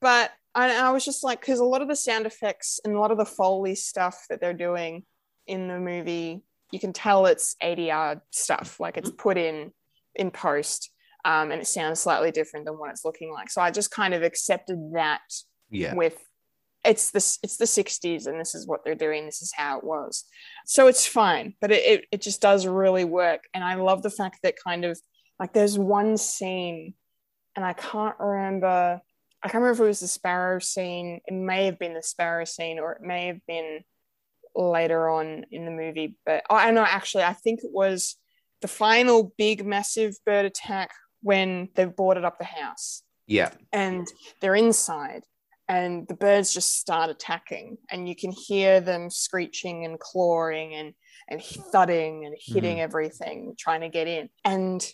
but I, I was just like because a lot of the sound effects and a lot of the foley stuff that they're doing in the movie you can tell it's adr stuff like it's put in in post um, and it sounds slightly different than what it's looking like. So i just kind of accepted that Yeah. with it's this it's the 60s and this is what they're doing this is how it was. So it's fine but it, it, it just does really work. And i love the fact that kind of like there's one scene and i can't remember i can't remember if it was the sparrow scene. It may have been the sparrow scene or it may have been later on in the movie but oh, i know actually i think it was the final big massive bird attack when they've boarded up the house Yeah. and they're inside and the birds just start attacking and you can hear them screeching and clawing and and thudding and hitting mm. everything trying to get in and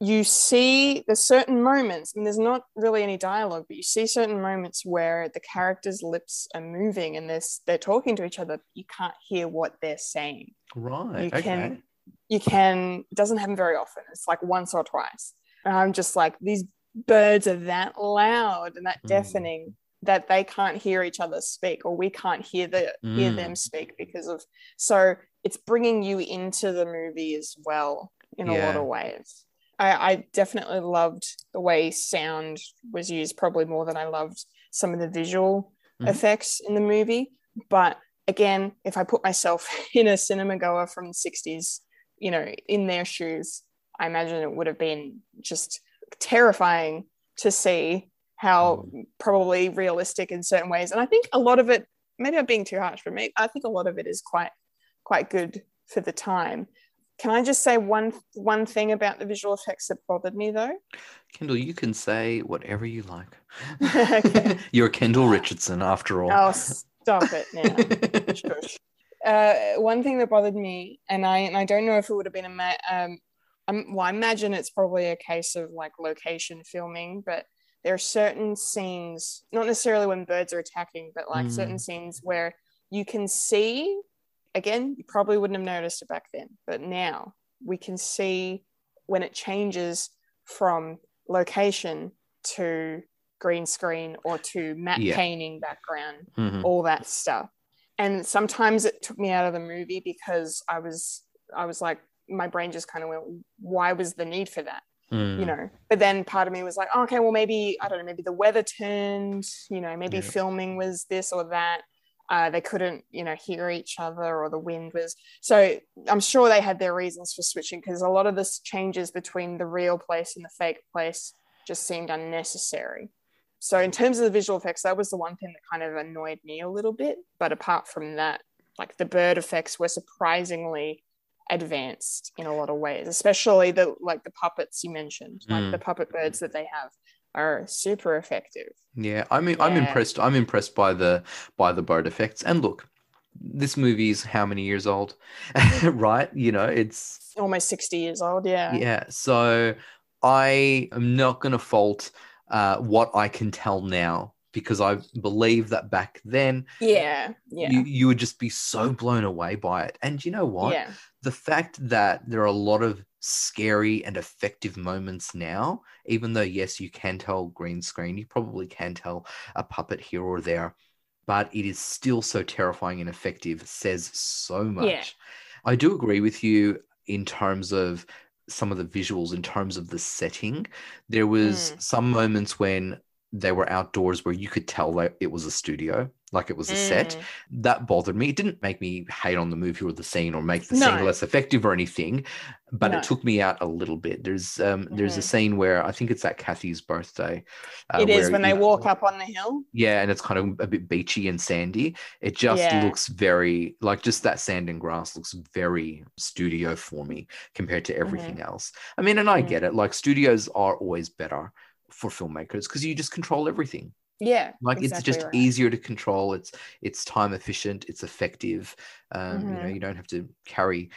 you see there's certain moments and there's not really any dialogue but you see certain moments where the characters lips are moving and they're, they're talking to each other but you can't hear what they're saying Right. you okay. can you can it doesn't happen very often it's like once or twice and i'm just like these birds are that loud and that Mm. deafening that they can't hear each other speak or we can't hear the hear Mm. them speak because of so it's bringing you into the movie as well in a lot of ways I, I definitely loved the way sound was used probably more than i loved some of the visual Mhm. effects in the movie but again if i put myself <laughs> in a cinema goer from the 60s you know in their shoes i imagine it would have been just terrifying to see how probably realistic in certain ways. And i think a lot of it maybe i'm being too harsh but maybe, i think a lot of it is quite quite good for the time. Can i just say one one thing about the visual effects that bothered me though? Kendall, you can say whatever you like. <laughs> <laughs> You're Kendall Richardson after all. oh stop it now. <laughs> Uh, one thing that bothered me, and I and I don't know if it would have been a ma- um, well, I imagine it's probably a case of like location filming, but there are certain scenes, not necessarily when birds are attacking, but like Mm. certain scenes where you can see. Again, you probably wouldn't have noticed it back then, but now we can see when it changes from location to green screen or to matte Yeah. painting background Mhm. all that stuff and sometimes it took me out of the movie because i was i was like my brain just kind of went why was the need for that? Mm. you know? But then part of me was like oh, okay well maybe i don't know maybe the weather turned you know maybe Yeah. filming was this or that. Uh, they couldn't you know hear each other or the wind was so i'm sure they had their reasons for switching because a lot of this changes between the real place and the fake place just seemed unnecessary. So in terms of the visual effects that was the one thing that kind of annoyed me a little bit. But apart from that like the bird effects were surprisingly advanced in a lot of ways especially the like the puppets you mentioned like Mm. the puppet birds that they have are super effective Yeah, I mean, I'm impressed. I'm impressed by the by the bird effects. And look, this movie is how many years old, <laughs> right? You know, it's almost 60 years old yeah yeah. So I am not going to fault uh, what I can tell now because I believe that back then yeah yeah you you would just be so blown away by it. And you know what? yeah the fact that there are a lot of scary and effective moments now, even though, yes, you can tell green screen, you probably can tell a puppet here or there, but it is still so terrifying and effective, says so much. Yeah. I do agree with you in terms of some of the visuals, in terms of the setting. There was Mm. some moments when they were outdoors where you could tell that it was a studio like it was a set. Mm. That bothered me. It didn't make me hate on the movie or the scene or make the No. scene less effective or anything, but No. it took me out a little bit. There's um there's a Mhm. scene where I think it's at Kathy's birthday. uh, It is when they walk up on the hill. Yeah, and it's kind of a bit beachy and sandy. It just Yeah. looks very like just that sand and grass looks very studio for me compared to everything else. I mean, and I Mm. get it. Like studios are always better for filmmakers because you just control everything. Yeah. Like it's just right. easier to control. It's it's time efficient. It's effective. Um, You know, Mhm. you don't have to carry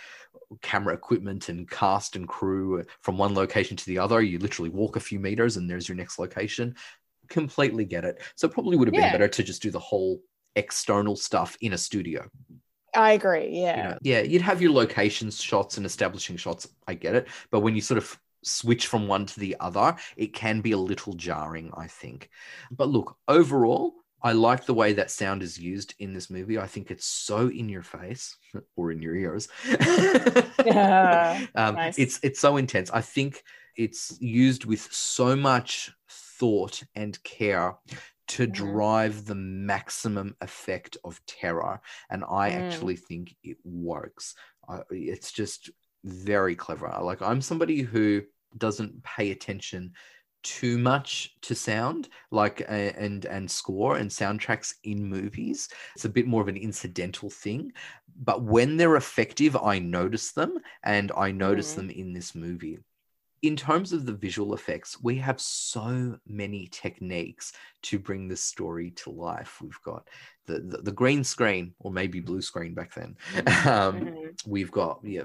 camera equipment and cast and crew from one location to the other. You literally walk a few meters and there's your next location. Completely get it. So it probably would have been Yeah. better to just do the whole external stuff in a studio. I agree. You Yeah. know, yeah, you'd have your locations shots and establishing shots. I get it, but when you sort of switch from one to the other, it can be a little jarring, I think. But look, overall, I like the way that sound is used in this movie. I think it's so in your face <laughs> or in your ears. Yeah, <laughs> <laughs> um, nice. It's it's so intense. I think it's used with so much thought and care to Mhm. drive the maximum effect of terror and i Mm. actually think it works I it's just very clever like i'm somebody who doesn't pay attention too much to sound like and and score and soundtracks in movies it's a bit more of an incidental thing but when they're effective i notice them and i notice Mhm. them in this movie in terms of the visual effects, we have so many techniques to bring this story to life. We've got the, the, the green screen, or maybe blue screen back then. <laughs> Um, Mhm. We've got yeah,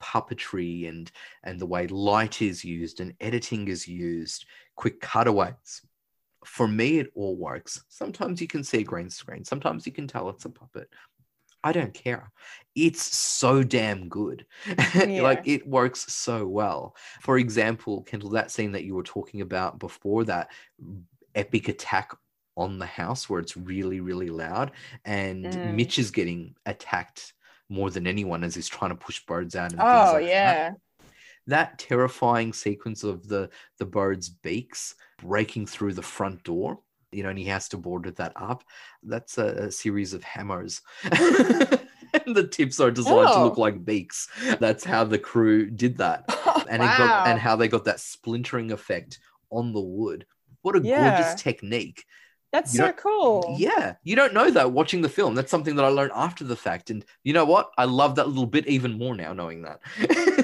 puppetry and and the way light is used and editing is used, quick cutaways. For me, it all works. Sometimes you can see a green screen. Sometimes you can tell it's a puppet. I don't care. It's so damn good. <laughs> like it works so well. For example, Kendall, that scene that you were talking about before, that epic attack on the house where it's really, really loud, and Mm. Mitch is getting attacked more than anyone as he's trying to push birds out. And Oh like yeah. that terrifying sequence of the the bird's beaks breaking through the front door you know and he has to board that up that's a, a series of hammers and <laughs> the tips are designed to look Oh. like beaks that's how the crew did that <laughs> oh, and it got and how they got that splintering effect on the wood what a Yeah. gorgeous technique That's you so cool. yeah, you don't know that watching the film. That's something that I learned after the fact. And you know what? I love that little bit even more now, knowing that.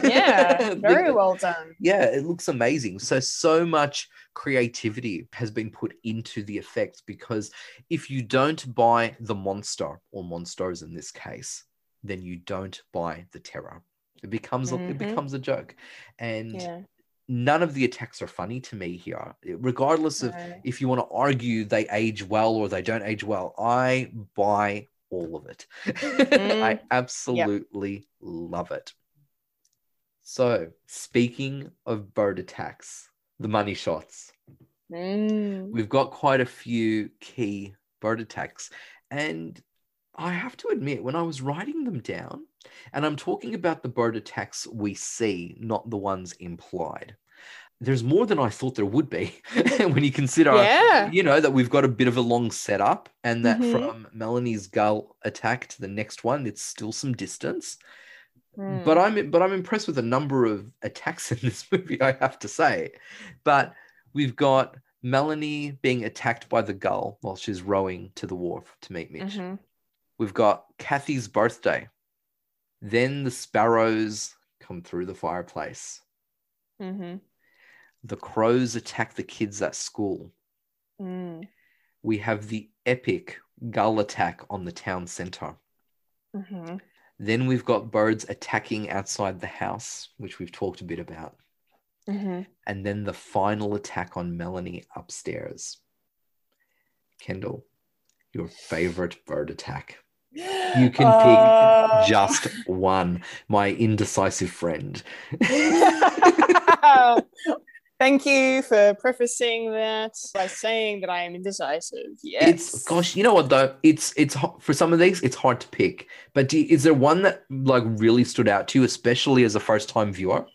Yeah. <laughs> Very well done. Yeah, it looks amazing. So, so much creativity has been put into the effects because if you don't buy the monster or monsters in this case, then you don't buy the terror. It becomes a, it mm-hmm. becomes a joke, and Yeah. None of the attacks are funny to me here, regardless of No. if you want to argue they age well or they don't age well, I buy all of it. <laughs> I absolutely love it. So, speaking of bird attacks, the money shots, Mm. we've got quite a few key bird attacks. And I have to admit, when I was writing them down, and I'm talking about the bird attacks we see, not the ones implied. There's more than I thought there would be <laughs> when you consider Yeah. you know that we've got a bit of a long setup and that Mhm. from melanie's gull attack to the next one it's still some distance Mm. but i'm but i'm impressed with the number of attacks <laughs> in this movie i have to say but we've got melanie being attacked by the gull while she's rowing to the wharf to meet mitch Mhm. we've got kathy's birthday then the sparrows come through the fireplace Mhm. the crows attack the kids at school Mm. we have the epic gull attack on the town center. Mhm. Then we've got birds attacking outside the house, which we've talked a bit about. Mhm. And then the final attack on Melanie upstairs. Kendall, your favorite bird attack. You <gasps> can Uh, pick just one, my indecisive friend. <laughs> Thank you for prefacing that by saying that I am indecisive. Yes. It's gosh, you know what though? It's it's for some of these, it's hard to pick. But do, is there one that like really stood out to you, especially as a first time viewer?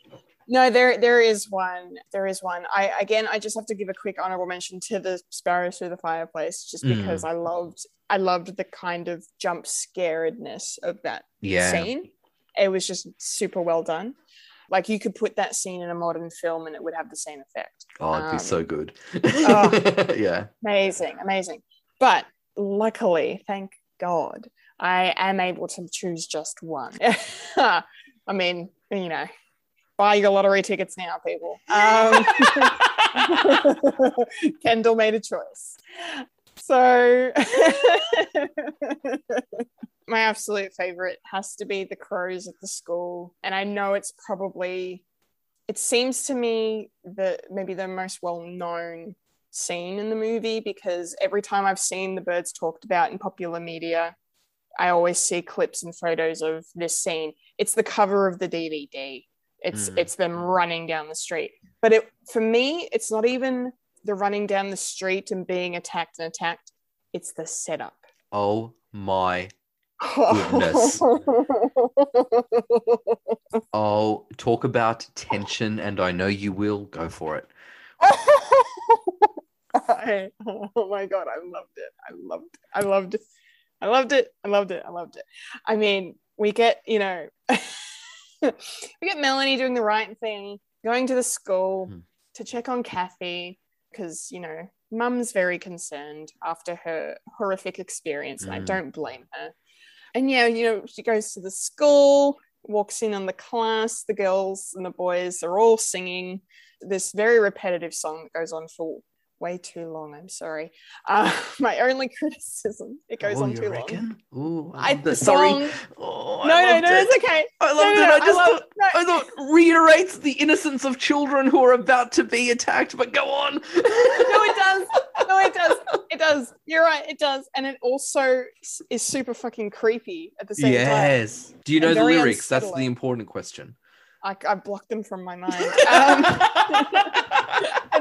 No, there there is one. There is one. I again I just have to give a quick honorable mention to the sparrows through the fireplace just Mm. because I loved I loved the kind of jump scaredness of that Yeah. scene. It was just super well done. Like you could put that scene in a modern film and it would have the same effect. Oh, it'd be Um, so good. oh. <laughs> yeah. Amazing, amazing. But luckily, thank God, I am able to choose just one. <laughs> I mean, you know, buy your lottery tickets now, people. Um, <laughs> Kendall made a choice. So, <laughs> my absolute favorite has to be the crows at the school. And I know it's probably, it seems to me that maybe the most well known scene in the movie because every time I've seen the birds talked about in popular media, I always see clips and photos of this scene. It's the cover of the DVD. It's Mm. it's them running down the street. But it for me, it's not even the running down the street and being attacked and attacked. It's the setup. Oh my. Goodness. <laughs> Oh, talk about tension, and I know you will. Go for it. <laughs> I- oh my god, I loved it. I loved it. I loved it. I loved it. I loved it. I loved it. I mean, we get, you know, <laughs> <laughs> we get Melanie doing the right thing, going to the school Mhm. to check on Kathy because, you know, mum's very concerned after her horrific experience, and I Mm. don't blame her. And yeah, you know, she goes to the school, walks in on the class, the girls and the boys are all singing this very repetitive song that goes on for way too long. I'm sorry. Uh, <laughs> my only <laughs> criticism, it goes oh, on too long. reckon? Ooh, I, I. Sorry. Oh, I No, no, no, it. it's okay. I No, loved no, it. I just love- thought, no. I thought reiterates the innocence of children who are about to be attacked. But go on. No, it does. <laughs> No, it does. It does. You're right. It does. And it also is super fucking creepy at the same time. Yes. Do you know the lyrics? That's the important question. I, I blocked them from my mind. Um, I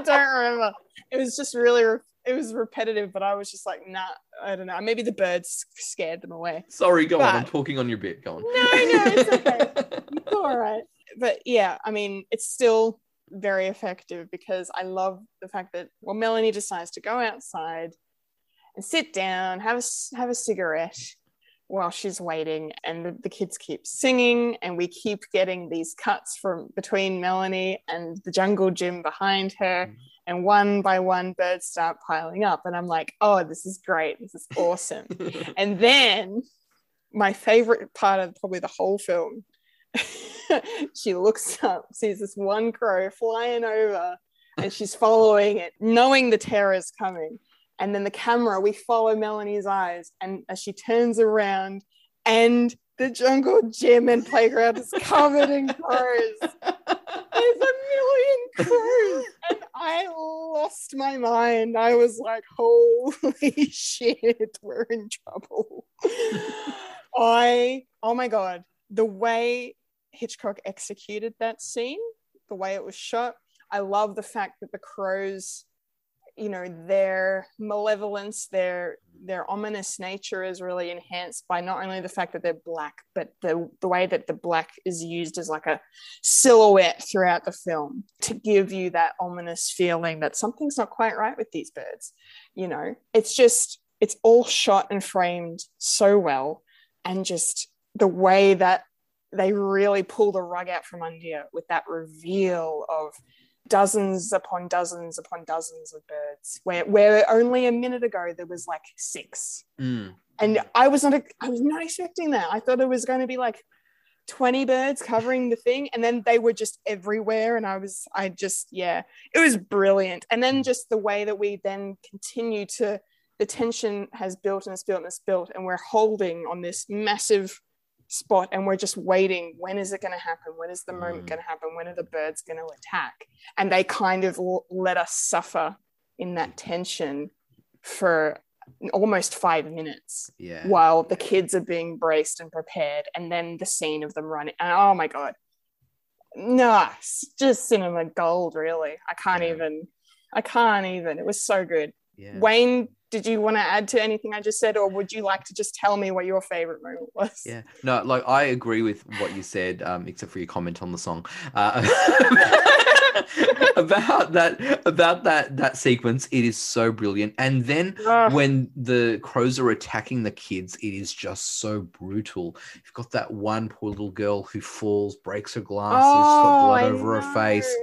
don't remember. It was just really, re- it was repetitive, but I was just like, nah, I don't know. Maybe the birds scared them away. Sorry, go on. I'm talking on your bit. Go on. No, no, it's okay. <laughs> It's all right. But yeah, I mean, it's still very effective because I love the fact that well, Melanie decides to go outside and sit down, have a s- have a cigarette while she's waiting, and the, the kids keep singing, and we keep getting these cuts from between Melanie and the jungle gym behind her. Mm-hmm. And one by one, birds start piling up, and I'm like, "Oh, this is great! This is awesome!" <laughs> And then my favorite part of probably the whole film, <laughs> she looks up, sees this one crow flying over, and she's following it, knowing the terror is coming. And then the camera, we follow Melanie's eyes, and as she turns around, and the jungle gym and playground is covered in <laughs> crows. There's a million crows. And I lost my mind. I was like, holy <laughs> shit, we're in trouble. <laughs> I, oh my God, the way Hitchcock executed that scene, the way it was shot, I love the fact that the crows, you know, their malevolence, their their ominous nature is really enhanced by not only the fact that they're black, but the the way that the black is used as like a silhouette throughout the film to give you that ominous feeling that something's not quite right with these birds. You know, it's just it's all shot and framed so well, and just the way that they really pull the rug out from under you with that reveal of dozens upon dozens upon dozens of birds. Where where only a minute ago there was like six. Mm. and i was not i was not expecting that. I thought it was going to be like 20 birds covering the thing and then they were just everywhere and i was i just yeah it was brilliant. And then just the way that we then continue to the tension has built and it's built and it's built and we're holding on this massive spot and we're just waiting when is it going to happen? When is the moment Mm. going to happen? When are the birds going to attack? And they kind of l- let us suffer in that tension for almost five minutes Yeah. while the kids are being braced and prepared and then the scene of them running and oh my god. Nice. Just cinema gold really. I can't Yeah. even i can't even. It was so good. Yeah. wayne did you want to add to anything I just said, or would you like to just tell me what your favorite moment was? Yeah, no, like I agree with what you said, um, except for your comment on the song uh, <laughs> about that about that that sequence. It is so brilliant, and then when the crows are attacking the kids, it is just so brutal. You've got that one poor little girl who falls, breaks her glasses, she's got blood I over her face.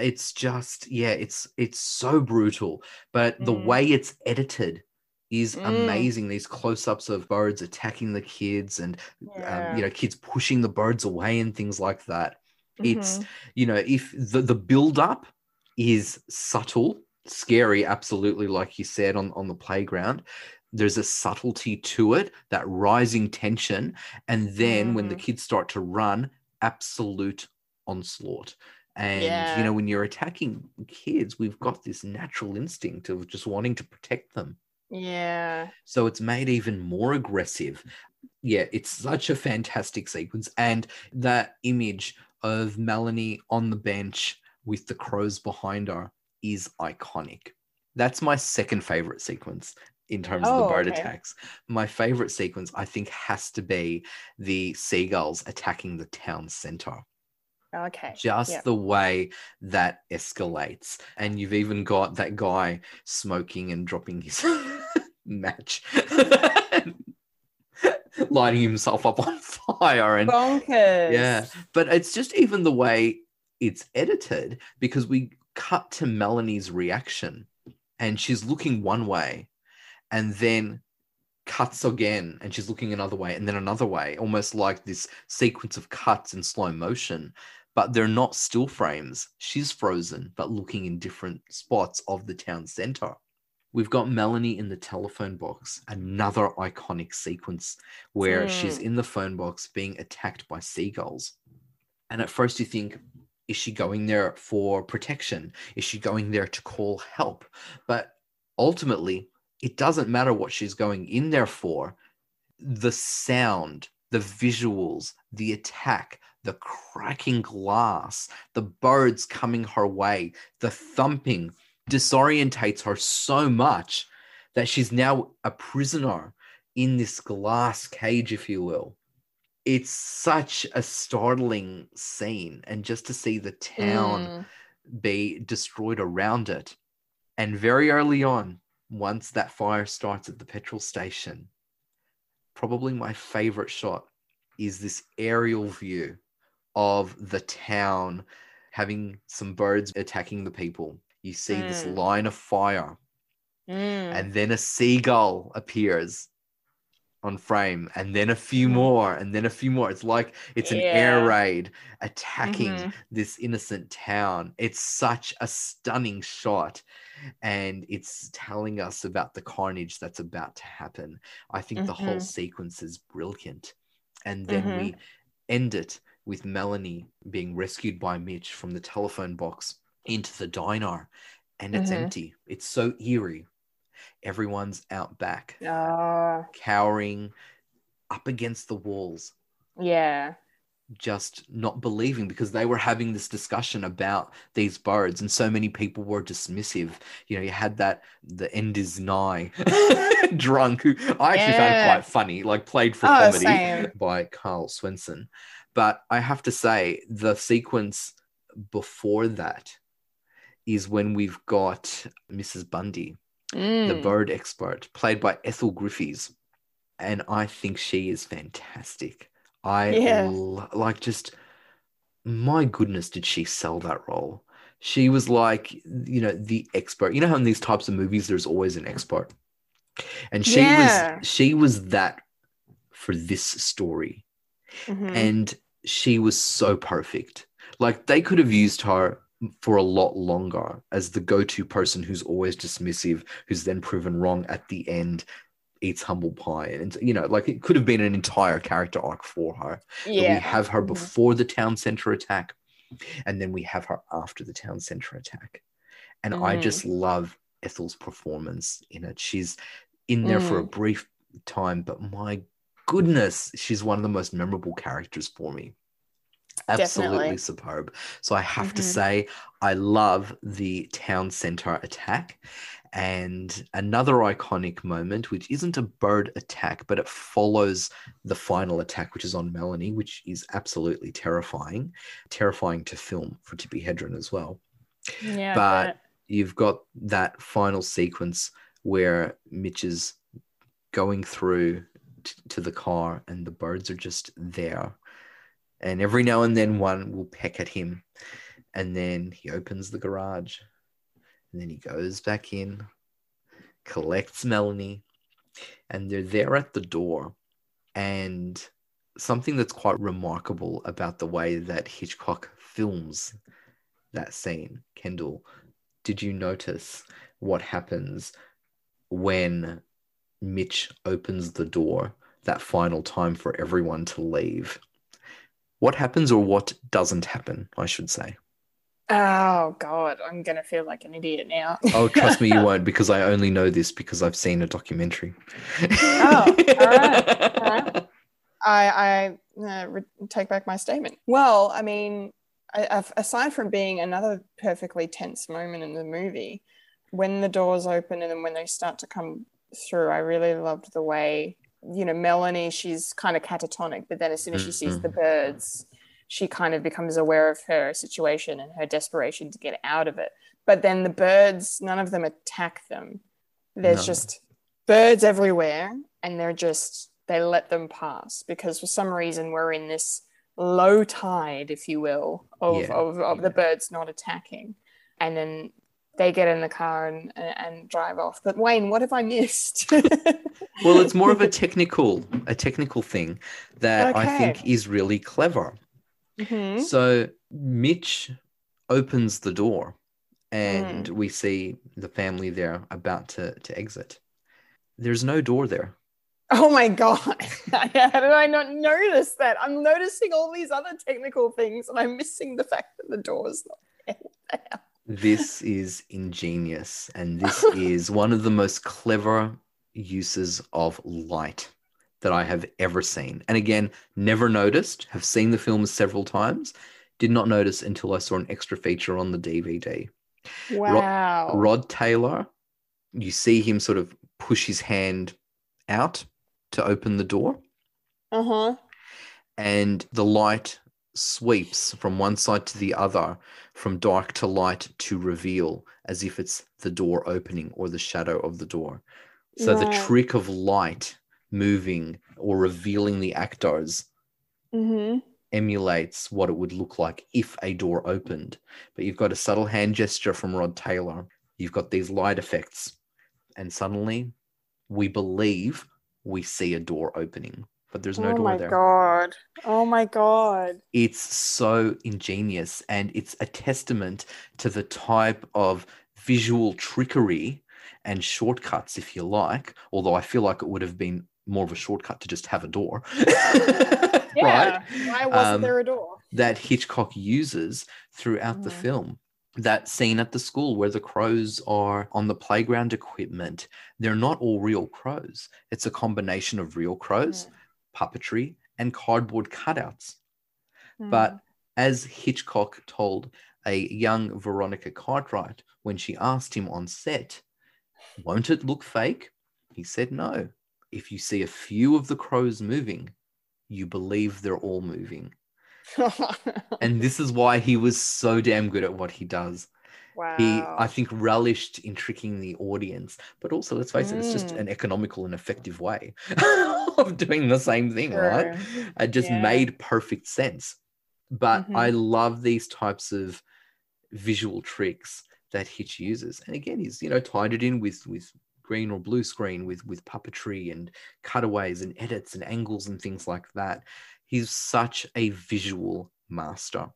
It's just yeah, it's it's so brutal, but the Mm. way it's edited is Mm. amazing. These close-ups of birds attacking the kids and Yeah. um, you know kids pushing the birds away and things like that. It's Mhm. you know if the the build up is subtle, scary, absolutely like you said on on the playground. There's a subtlety to it, that rising tension, and then when the Mm. kids start to run, absolute onslaught. And you know when you're attacking kids, we've got this natural instinct of just wanting to protect them. yeah. So it's made even more aggressive. Yeah, it's such a fantastic sequence. And that image of Melanie on the bench with the crows behind her is iconic. That's my second favorite sequence in terms of Oh, the bird okay. attacks. My favorite sequence, I think, has to be the seagulls attacking the town center Okay. just the way that escalates and you've even got that guy smoking and dropping his <laughs> match <laughs> lighting himself up on fire and Bonkers. yeah but it's just even the way it's edited because we cut to melanie's reaction and she's looking one way and then cuts again and she's looking another way and then another way almost like this sequence of cuts in slow motion but they're not still frames. She's frozen but looking in different spots of the town center. We've got melanie in the telephone box another iconic sequence where she's Hmm. in the phone box being attacked by seagulls. And at first you think is she going there for protection? Is she going there to call help? But ultimately it doesn't matter what she's going in there for. The sound, the visuals, the attack, the cracking glass, the birds coming her way, the thumping disorientates her so much that she's now a prisoner in this glass cage, if you will. It's such a startling scene. And just to see the town Mm. be destroyed around it. And very early on, once that fire starts at the petrol station, probably my favorite shot is this aerial view of the town having some birds attacking the people. You see this Mm. line of fire, Mm. and then a seagull appears on frame, and then a few Mhm. more, and then a few more. It's like it's an air raid attacking Mhm. this innocent town. It's such a stunning shot, and it's telling us about the carnage that's about to happen. I think the whole Mhm. sequence is brilliant. And then Mhm. we end it with Melanie being rescued by Mitch from the telephone box into the diner, and it's Mhm. empty. It's so eerie. Everyone's out back, Ah, cowering up against the walls yeah. just not believing because they were having this discussion about these birds and so many people were dismissive you know you had that the end is nigh <laughs> drunk who i actually found Yeah. quite funny like played for Oh, comedy same. by karl swenson but i have to say the sequence before that is when we've got mrs bundy the Mm. bird expert, played by Ethel Griffies. And I think she is fantastic. I Yeah. lo- like just, my goodness, did she sell that role? She was like, you know, the expert. You know how in these types of movies, there's always an expert, and she Yeah. was she was that for this story Mhm. and she was so perfect. Like they could have used her for a lot longer as the go-to person who's always dismissive, who's then proven wrong at the end, eats humble pie, and you know, like it could have been an entire character arc for her. Yeah. we have her Mhm. before the town center attack, and then we have her after the town center attack, and I Mm. just love Ethel's performance in it. She's in there for a Mm. brief time, but my goodness, she's one of the most memorable characters for me. Absolutely Definitely. superb. So I have to Mhm. say, I love the town center attack. And another iconic moment, which isn't a bird attack, but it follows the final attack, which is on Melanie, which is absolutely terrifying, terrifying to film for Tippi Hedren as well. Yeah. but you've got that final sequence where Mitch is going through t- to the car and the birds are just there. And every now and then one will peck at him. And then he opens the garage. And then he goes back in, collects Melanie, and they're there at the door. And something that's quite remarkable about the way that Hitchcock films that scene, Kendall, did you notice what happens when Mitch opens the door that final time for everyone to leave? What happens or what doesn't happen, I should say. oh god, I'm gonna feel like an idiot now. Oh, trust me, you <laughs> won't, because I only know this because I've seen a documentary. Oh, all right, all right. <laughs> I, I uh, re- take back my statement. Well, I mean, I, aside from being another perfectly tense moment in the movie, when the doors open and then when they start to come through, I really loved the way, you know, Melanie, she's kind of catatonic, but then as soon as she sees the mm-hmm. birds, she kind of becomes aware of her situation and her desperation to get out of it. But then the birds, none of them attack them. There's No. just birds everywhere and they're just they let them pass because for some reason we're in this low tide if you will of, Yeah, of, of the birds not attacking and then they get in the car and, and, drive off but wayne what have i missed <laughs> well, it's more of a <laughs> technical, a technical thing that I think is really clever. Mhm. So Mitch opens the door and Mm. we see the family there about to, to exit. There's no door there. oh my god <laughs> how did i not notice that i'm noticing all these other technical things and i'm missing the fact that the door's not there This is ingenious and this <laughs> is one of the most clever uses of light that I have ever seen. And again, never noticed, have seen the film several times, did not notice until I saw an extra feature on the DVD. wow Rod Taylor, you see him sort of push his hand out to open the door, uh-huh and the light sweeps from one side to the other, from dark to light to reveal, as if it's the door opening or the shadow of the door. So the trick of light moving or revealing the actors mm-hmm emulates what it would look like if a door opened. But you've got a subtle hand gesture from Rod Taylor. You've got these light effects, and suddenly we believe we see a door opening, but there's no oh door there. Oh my god oh my god It's so ingenious, and it's a testament to the type of visual trickery and shortcuts, if you like. Although I feel like it would have been more of a shortcut to just have a door. <laughs> yeah right? why wasn't Um, there a door that Hitchcock uses throughout the Mhm. film. That scene at the school where the crows are on the playground equipment, they're not all real crows. It's a combination of real crows, Mm. Puppetry, and cardboard cutouts. Mm. But as Hitchcock told a young Veronica Cartwright when she asked him on set, Won't it look fake? He said, No. If you see a few of the crows moving, you believe they're all moving. <laughs> And this is why he was so damn good at what he does. wow He, I think, relished in tricking the audience, but also, let's face it, it's just Mm. an economical and effective way <laughs> <laughs> of doing the same thing, right? It just Yeah. made perfect sense. But Mhm. I love these types of visual tricks that Hitch uses. And again, he's you know tied it in with with green or blue screen with with puppetry and cutaways and edits and angles and things like that. He's such a visual master.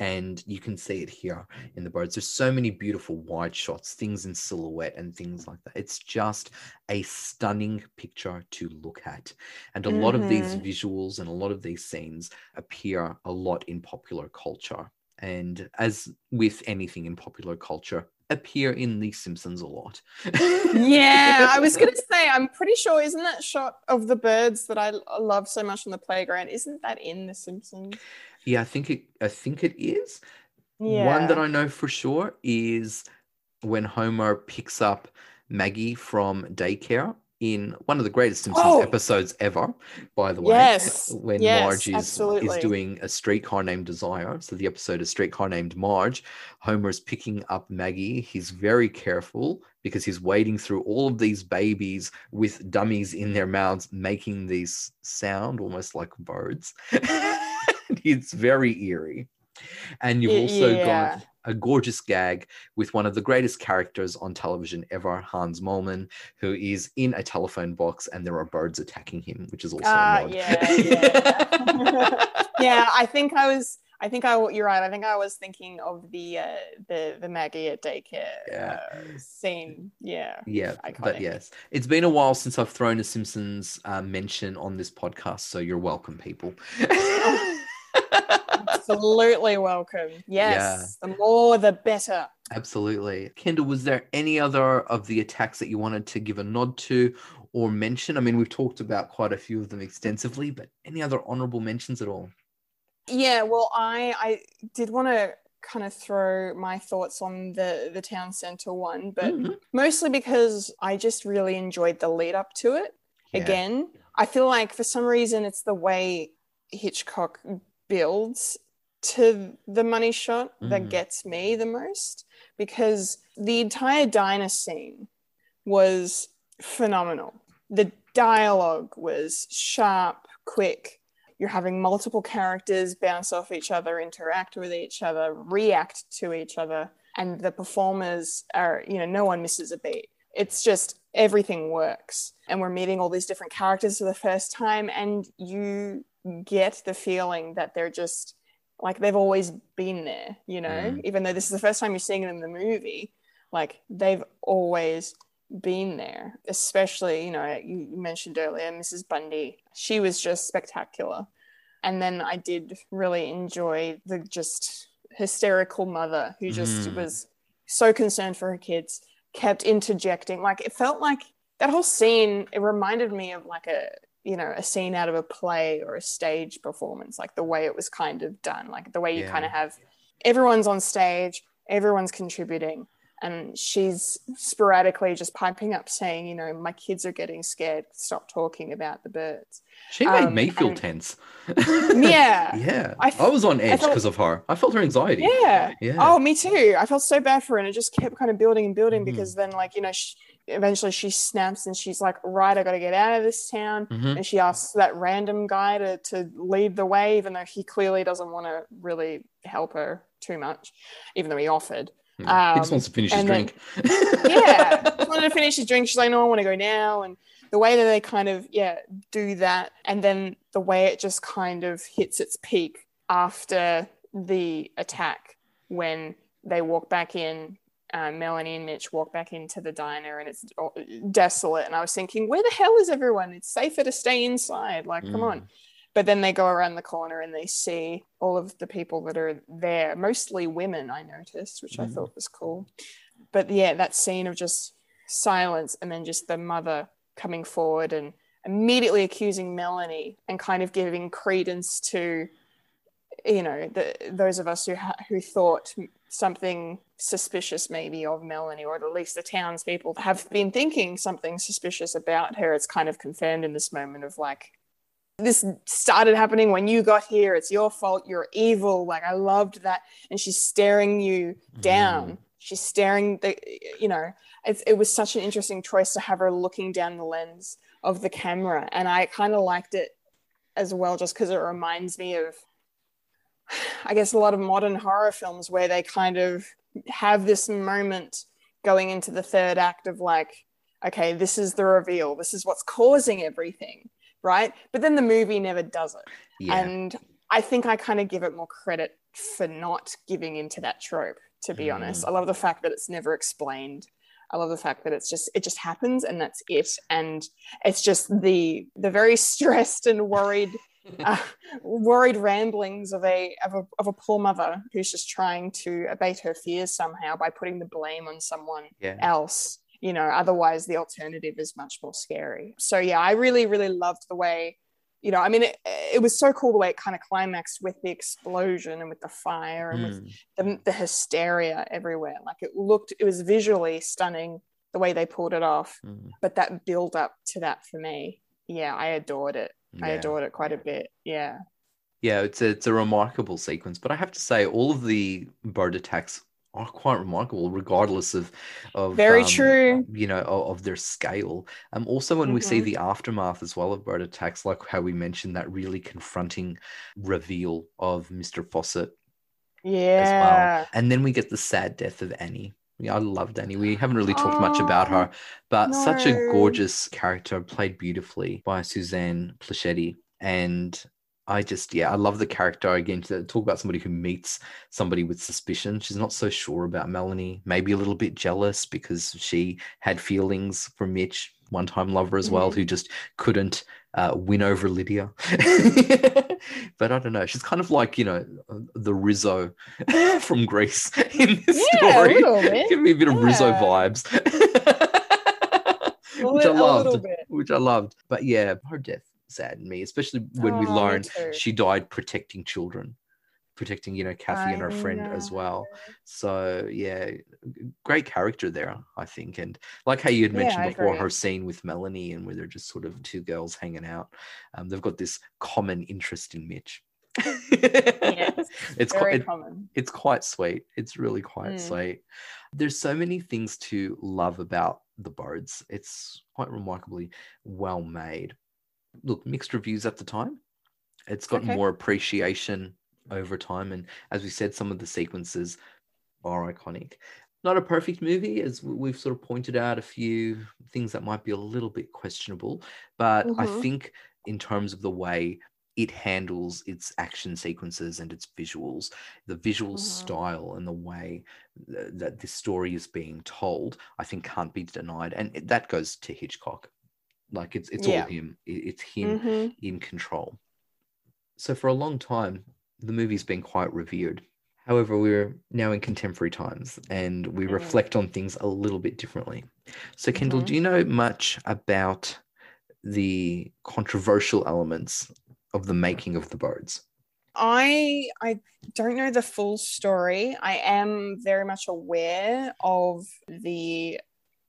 And you can see it here in the birds. There's so many beautiful wide shots, things in silhouette and things like that. It's just a stunning picture to look at. And a lot of these Mhm. visuals and a lot of these scenes appear a lot in popular culture. And as with anything in popular culture, appear in The Simpsons a lot. yeah, I was gonna <laughs> say, I'm pretty sure, isn't that shot of the birds that I love so much on the playground? Isn't that in The Simpsons? Yeah, I think it. I think it is. Yeah. One that I know for sure is when Homer picks up Maggie from daycare in one of the greatest Simpsons Oh! episodes ever, by the way. Yes, When yes, Marge is, is doing a streetcar named Desire. So the episode is Streetcar Named Marge. Homer is picking up Maggie. He's very careful because he's wading through all of these babies with dummies in their mouths, making these sound almost like birds. <laughs> <laughs> it's very eerie. And you've also yeah. got a gorgeous gag with one of the greatest characters on television ever, Hans Moleman, who is in a telephone box and there are birds attacking him, which is also nod. yeah, <laughs> yeah. <laughs> yeah, I think I was. I think I. You're right. I think I was thinking of the uh, the the Maggie at daycare Yeah. uh, scene. Yeah. Yeah, but yes, it's been a while since I've thrown a Simpsons uh, mention on this podcast, so you're welcome, people. Absolutely welcome. Yes. The more, the better. Absolutely. Kendall, was there any other of the attacks that you wanted to give a nod to or mention? I mean, we've talked about quite a few of them extensively, but any other honorable mentions at all? Yeah. Well, I I did want to kind of throw my thoughts on the the town center one, but Mhm. mostly because I just really enjoyed the lead up to it. Yeah. again i feel like for some reason it's the way hitchcock builds to the money shot that Mhm. gets me the most because the entire diner scene was phenomenal. The dialogue was sharp quick. You're having multiple characters bounce off each other interact with each other react to each other and the performers are you know no one misses a beat. It's just everything works. And we're meeting all these different characters for the first time and you get the feeling that they're just like they've always been there you know? Mm. even though this is the first time you're seeing them in the movie like they've always been there. Especially you know you mentioned earlier mrs bundy. She was just spectacular. And then i did really enjoy the just hysterical mother who just Mm. was so concerned for her kids kept interjecting. Like it felt like that whole scene it reminded me of like a you know a scene out of a play or a stage performance like the way it was kind of done like the way you Yeah. kind of have everyone's on stage everyone's contributing and she's sporadically just piping up saying you know my kids are getting scared stop talking about the birds She made Um, me feel and- tense. <laughs> Yeah. yeah. I I, f- was on edge because of her. I felt her anxiety. Yeah. Yeah. Oh, me too. I felt so bad for her, and it just kept kind of building and building Mhm. because then, like, you know, she, eventually she snaps and she's like, "Right, I got to get out of this town." Mhm. And she asks that random guy to to lead the way, even though he clearly doesn't want to really help her too much, even though he offered. he just um, wants to finish his then- drink. <laughs> yeah just <laughs> wanted to finish his drink she's like no i want to go now and the way that they kind of yeah do that and then the way it just kind of hits its peak after the attack when they walk back in uh, melanie and mitch walk back into the diner and it's desolate. And i was thinking where the hell is everyone? It's safer to stay inside. Like come on. Mm. but then they go around the corner and they see all of the people that are there mostly women i noticed which i Mhm. thought was cool. But yeah that scene of just silence and then just the mother coming forward and immediately accusing melanie and kind of giving credence to you know the, those of us who ha- who thought something suspicious maybe of melanie or at least the townspeople have been thinking something suspicious about her it's kind of confirmed in this moment of like this started happening when you got here it's your fault you're evil like i loved that. And she's staring you mm-hmm. down. She's staring the you know it's, it was such an interesting choice to have her looking down the lens of the camera. And i kind of liked it as well just because it reminds me of i guess a lot of modern horror films where they kind of have this moment going into the third act of like okay this is the reveal this is what's causing everything right but then the movie never does it Yeah. and I think I kind of give it more credit for not giving into that trope, to be Mm. honest. I love the fact that it's never explained. I love the fact that it's just it just happens and that's it. And it's just the the very <laughs> stressed and worried uh, <laughs> worried ramblings of a, of a of a poor mother who's just trying to abate her fears somehow by putting the blame on someone yeah. else you know otherwise the alternative is much more scary so yeah i really really loved the way you know, I mean, it, it was so cool the way it kind of climaxed with the explosion and with the fire and with Mm. the, the hysteria everywhere. Like it looked, it was visually stunning the way they pulled it off. Mm. But that build up to that for me, yeah, I adored it. I adored it quite a bit. Yeah. Yeah, it's a, it's a remarkable sequence, but I have to say, all of the bird attacks are quite remarkable, regardless of of Very um, true. you know, of, of their scale. Um, also when we see Mhm. the aftermath as well of bird attacks, like how we mentioned that really confronting reveal of Mr. Fawcett, Yeah. and then we get the sad death of Annie. Yeah, I loved Annie. We haven't really talked much about Oh, her, but such a gorgeous character, played beautifully by Suzanne Pleshette. And I just, yeah, I love the character. Again, to talk about somebody who meets somebody with suspicion. She's not so sure about Melanie, maybe a little bit jealous because she had feelings for Mitch, one time lover as well, Mhm. who just couldn't uh, win over Lydia. <laughs> but I don't know. She's kind of like, you know, the Rizzo <laughs> from Grease in this Yeah, story. <laughs> Give me a bit of Rizzo vibes. Which I li- a little loved. Which I loved. But yeah, her death saddened me, especially when we Oh, me learned she died protecting children, protecting, you know, Kathy and her friend as well. So yeah, great character there, I think. And like how you had mentioned I before, her scene with Melanie and where they're just sort of two girls hanging out. Um, they've got this common interest in Mitch. Yes, <laughs> it's quite, it- it's quite sweet. It's really quite Mm. sweet. There's so many things to love about the birds. It's quite remarkably well made. Look, mixed reviews at the time. It's got Okay. more appreciation over time. And as we said, some of the sequences are iconic. Not a perfect movie, as we've sort of pointed out a few things that might be a little bit questionable. But I Mhm. think, in terms of the way it handles its action sequences and its visuals, the visual Mhm. style and the way th- that this story is being told, I think can't be denied. And it- that goes to Hitchcock. Like it's it's Yeah. all him. It's him Mhm. in control. So for a long time, the movie's been quite revered. However, we're now in contemporary times and we Mm. reflect on things a little bit differently. So, Kendall, Mhm. do you know much about the controversial elements of the making of the birds? I I don't know the full story. I am very much aware of the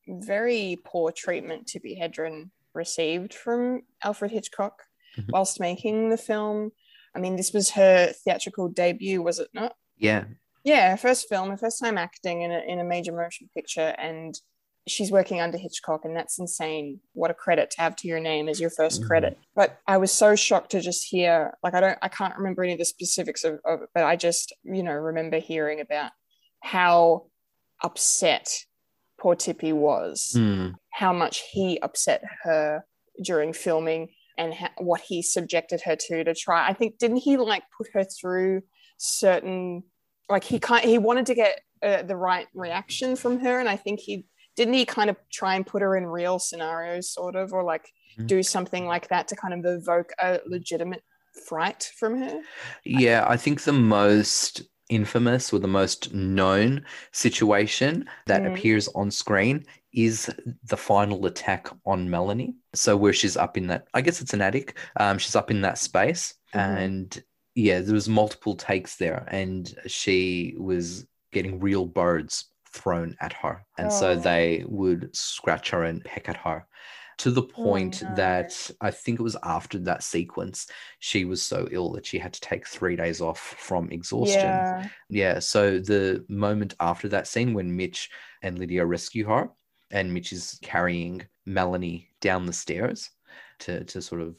very poor treatment Tippi Hedren received from Alfred Hitchcock Mhm. whilst making the film. I mean, this was her theatrical debut, was it not? Yeah. Yeah, her first film, her first time acting in a, in a major motion picture, and she's working under Hitchcock, and that's insane. What a credit to have to your name as your 1st Mhm. credit. But I was so shocked to just hear, like, I don't, I can't remember any of the specifics of, of it, but I just, you know, remember hearing about how upset poor Tippi was, Hmm. how much he upset her during filming, and ha- what he subjected her to to try. I think didn't he like put her through certain like he kind he wanted to get uh, the right reaction from her, and I think he didn't he kind of try and put her in real scenarios, sort of, or like Mhm. do something like that to kind of evoke a legitimate fright from her. Yeah, I think the most infamous or the most known situation that Mm. appears on screen is the final attack on Melanie. So where she's up in that, I guess it's an attic. Um, she's up in that space, Mhm. and yeah, there was multiple takes there, and she was getting real birds thrown at her, and so Oh. they would scratch her and peck at her. To the point no. that I think it was after that sequence, she was so ill that she had to take three days off from exhaustion. Yeah. Yeah. So the moment after that scene when Mitch and Lydia rescue her, and Mitch is carrying Melanie down the stairs to, to sort of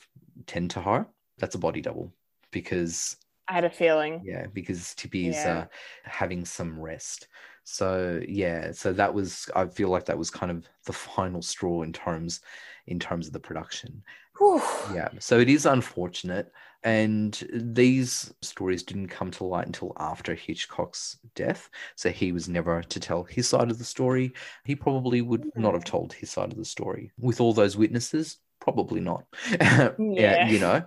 tend to her, that's a body double because, I had a feeling. yeah, because Tippi's Yeah. uh, having some rest. So yeah, so that was I feel like that was kind of the final straw in terms in terms of the production. Whew. Yeah, so it is unfortunate. And these stories didn't come to light until after Hitchcock's death. So he was never to tell his side of the story. He probably would not have Hmm. told his side of the story. With all those witnesses, probably not. <laughs> yeah, Yeah. you know,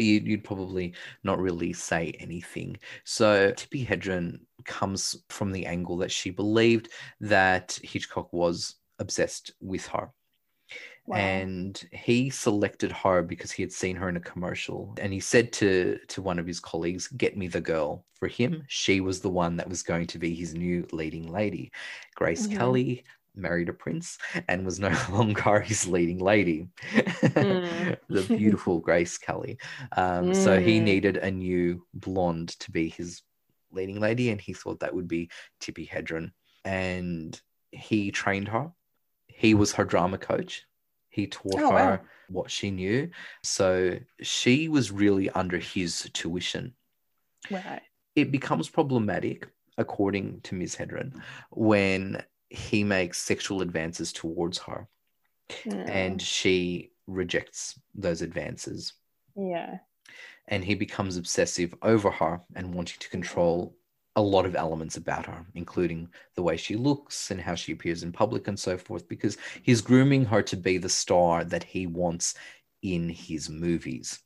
you'd probably not really say anything. So Tippi Hedren comes from the angle that she believed that Hitchcock was obsessed with her. Wow. and he selected her because he had seen her in a commercial and he said to to one of his colleagues get me the girl for him she was the one that was going to be his new leading lady grace Mhm. kelly married a prince and was no <laughs> longer his leading lady <laughs> Mm. the <laughs> beautiful grace kelly um, so he Mm. needed a new blonde to be his leading lady and he thought that would be tippi hedren and he trained her he was her drama coach he taught Oh, her wow. what she knew so she was really under his tuition Right. it becomes problematic according to ms hedren when he makes sexual advances towards her Mm. and she rejects those advances yeah. and he becomes obsessive over her and wanting to control a lot of elements about her, including the way she looks and how she appears in public and so forth, because he's grooming her to be the star that he wants in his movies,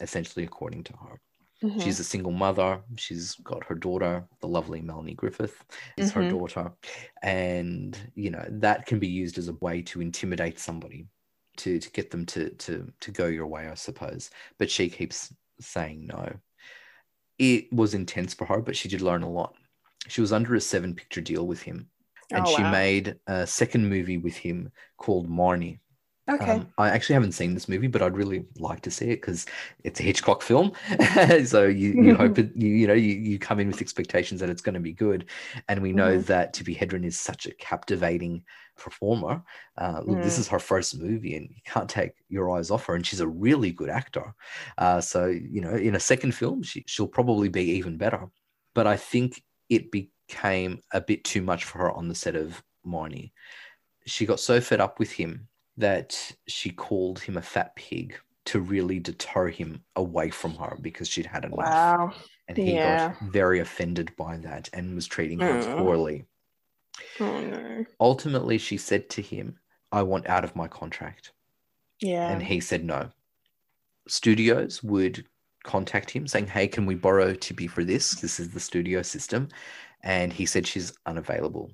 essentially, according to her. Mhm. She's a single mother. She's got her daughter, the lovely Melanie Griffith, is her Mhm. daughter. And, you know, that can be used as a way to intimidate somebody, to, to get them to, to, to go your way, I suppose. But she keeps saying no. It was intense for her, but she did learn a lot. She was under a seven picture deal with him. And Oh, she wow. made a second movie with him called Marnie. Okay. Um, I actually haven't seen this movie, but I'd really like to see it because it's a Hitchcock film. <laughs> so you, you hope <laughs> it, you, you know you, you come in with expectations that it's going to be good, and we know Mhm. that Tippi Hedren is such a captivating performer. Uh, look, This Mm. is her first movie, and you can't take your eyes off her. And she's a really good actor. Uh, so you know, in a second film, she, she'll probably be even better. But I think it became a bit too much for her on the set of Marnie. She got so fed up with him that she called him a fat pig to really deter him away from her because she'd had enough. wow. And he Yeah. got very offended by that and was treating her Mm. poorly. Oh no. Ultimately, she said to him, I want out of my contract. Yeah. And he said no. Studios would contact him saying, Hey, can we borrow Tippi for this? This is the studio system. And he said she's unavailable.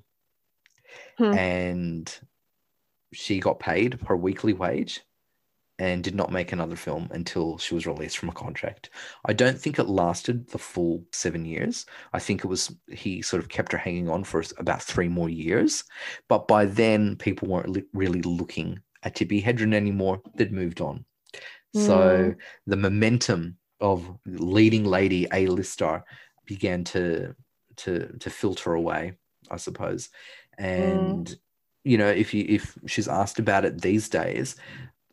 Hmm. And she got paid her weekly wage and did not make another film until she was released from a contract. I don't think it lasted the full seven years. I think it was he sort of kept her hanging on for about three more years. But by then, people weren't really looking at Tippi Hedren anymore. They'd moved on. So mm. the momentum of leading lady A-lister began to to to filter away, I suppose. Mm. And you know, if you if she's asked about it these days,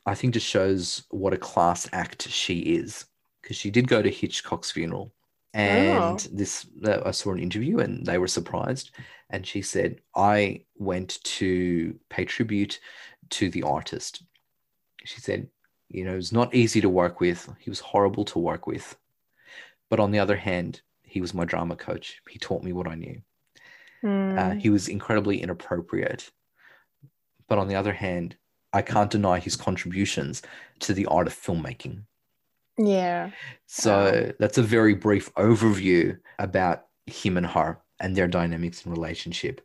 I think just shows what a class act she is because she did go to Hitchcock's funeral. And this, uh, I saw an interview and they were surprised. And she said, I went to pay tribute to the artist. She said, you know, it was not easy to work with. He was horrible to work with. But on the other hand, he was my drama coach. He taught me what I knew. Mm. Uh, he was incredibly inappropriate. But on the other hand, I can't deny his contributions to the art of filmmaking. yeah. So that's a very brief overview about him and her and their dynamics and relationship.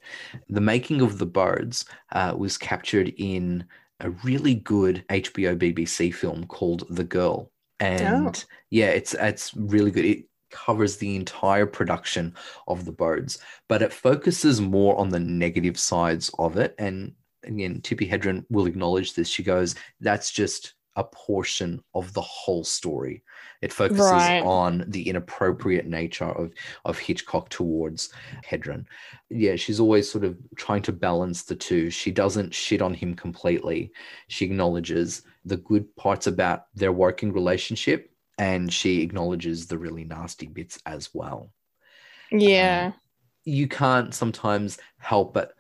The making of the birds uh, was captured in a really good HBO BBC film called The Girl, and yeah, it's it's really good. It covers the entire production of the birds, but it focuses more on the negative sides of it. And again, Tippi Hedren will acknowledge this. She goes, "That's just." A portion of the whole story. It focuses Right. on the inappropriate nature of of Hitchcock towards Hedren. Yeah, she's always sort of trying to balance the two. She doesn't shit on him completely. She acknowledges the good parts about their working relationship and she acknowledges the really nasty bits as well. Yeah. Um, you can't sometimes help but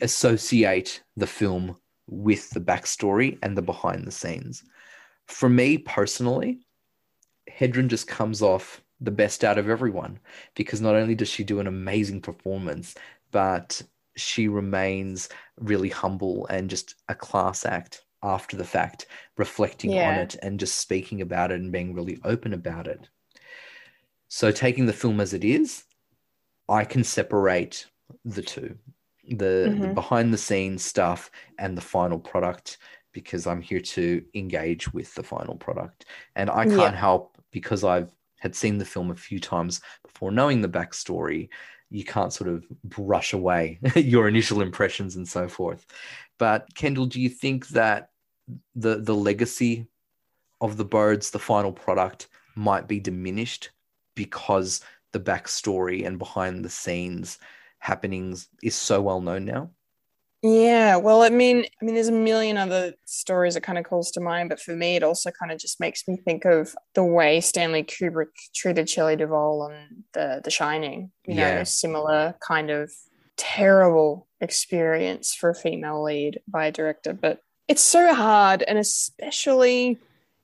associate the film with the backstory and the behind the scenes. For me personally, Hedren just comes off the best out of everyone because not only does she do an amazing performance, but she remains really humble and just a class act after the fact, reflecting on it and just speaking about it and being really open about it. So, taking the film as it is, I can separate the two the, the Mhm. behind the scenes stuff and the final product because I'm here to engage with the final product. And I can't help because I've had seen the film a few times before knowing the backstory. You can't sort of brush away <laughs> your initial impressions and so forth. But Kendall, do you think that the the legacy of the birds, the final product, might be diminished because the backstory and behind the scenes happenings is so well known now? Yeah, well, I mean, I mean, there's a million other stories that kind of calls to mind, but for me, it also kind of just makes me think of the way Stanley Kubrick treated Shelley Duvall on the The Shining. You Yeah. know, similar kind of terrible experience for a female lead by a director, but it's so hard, and especially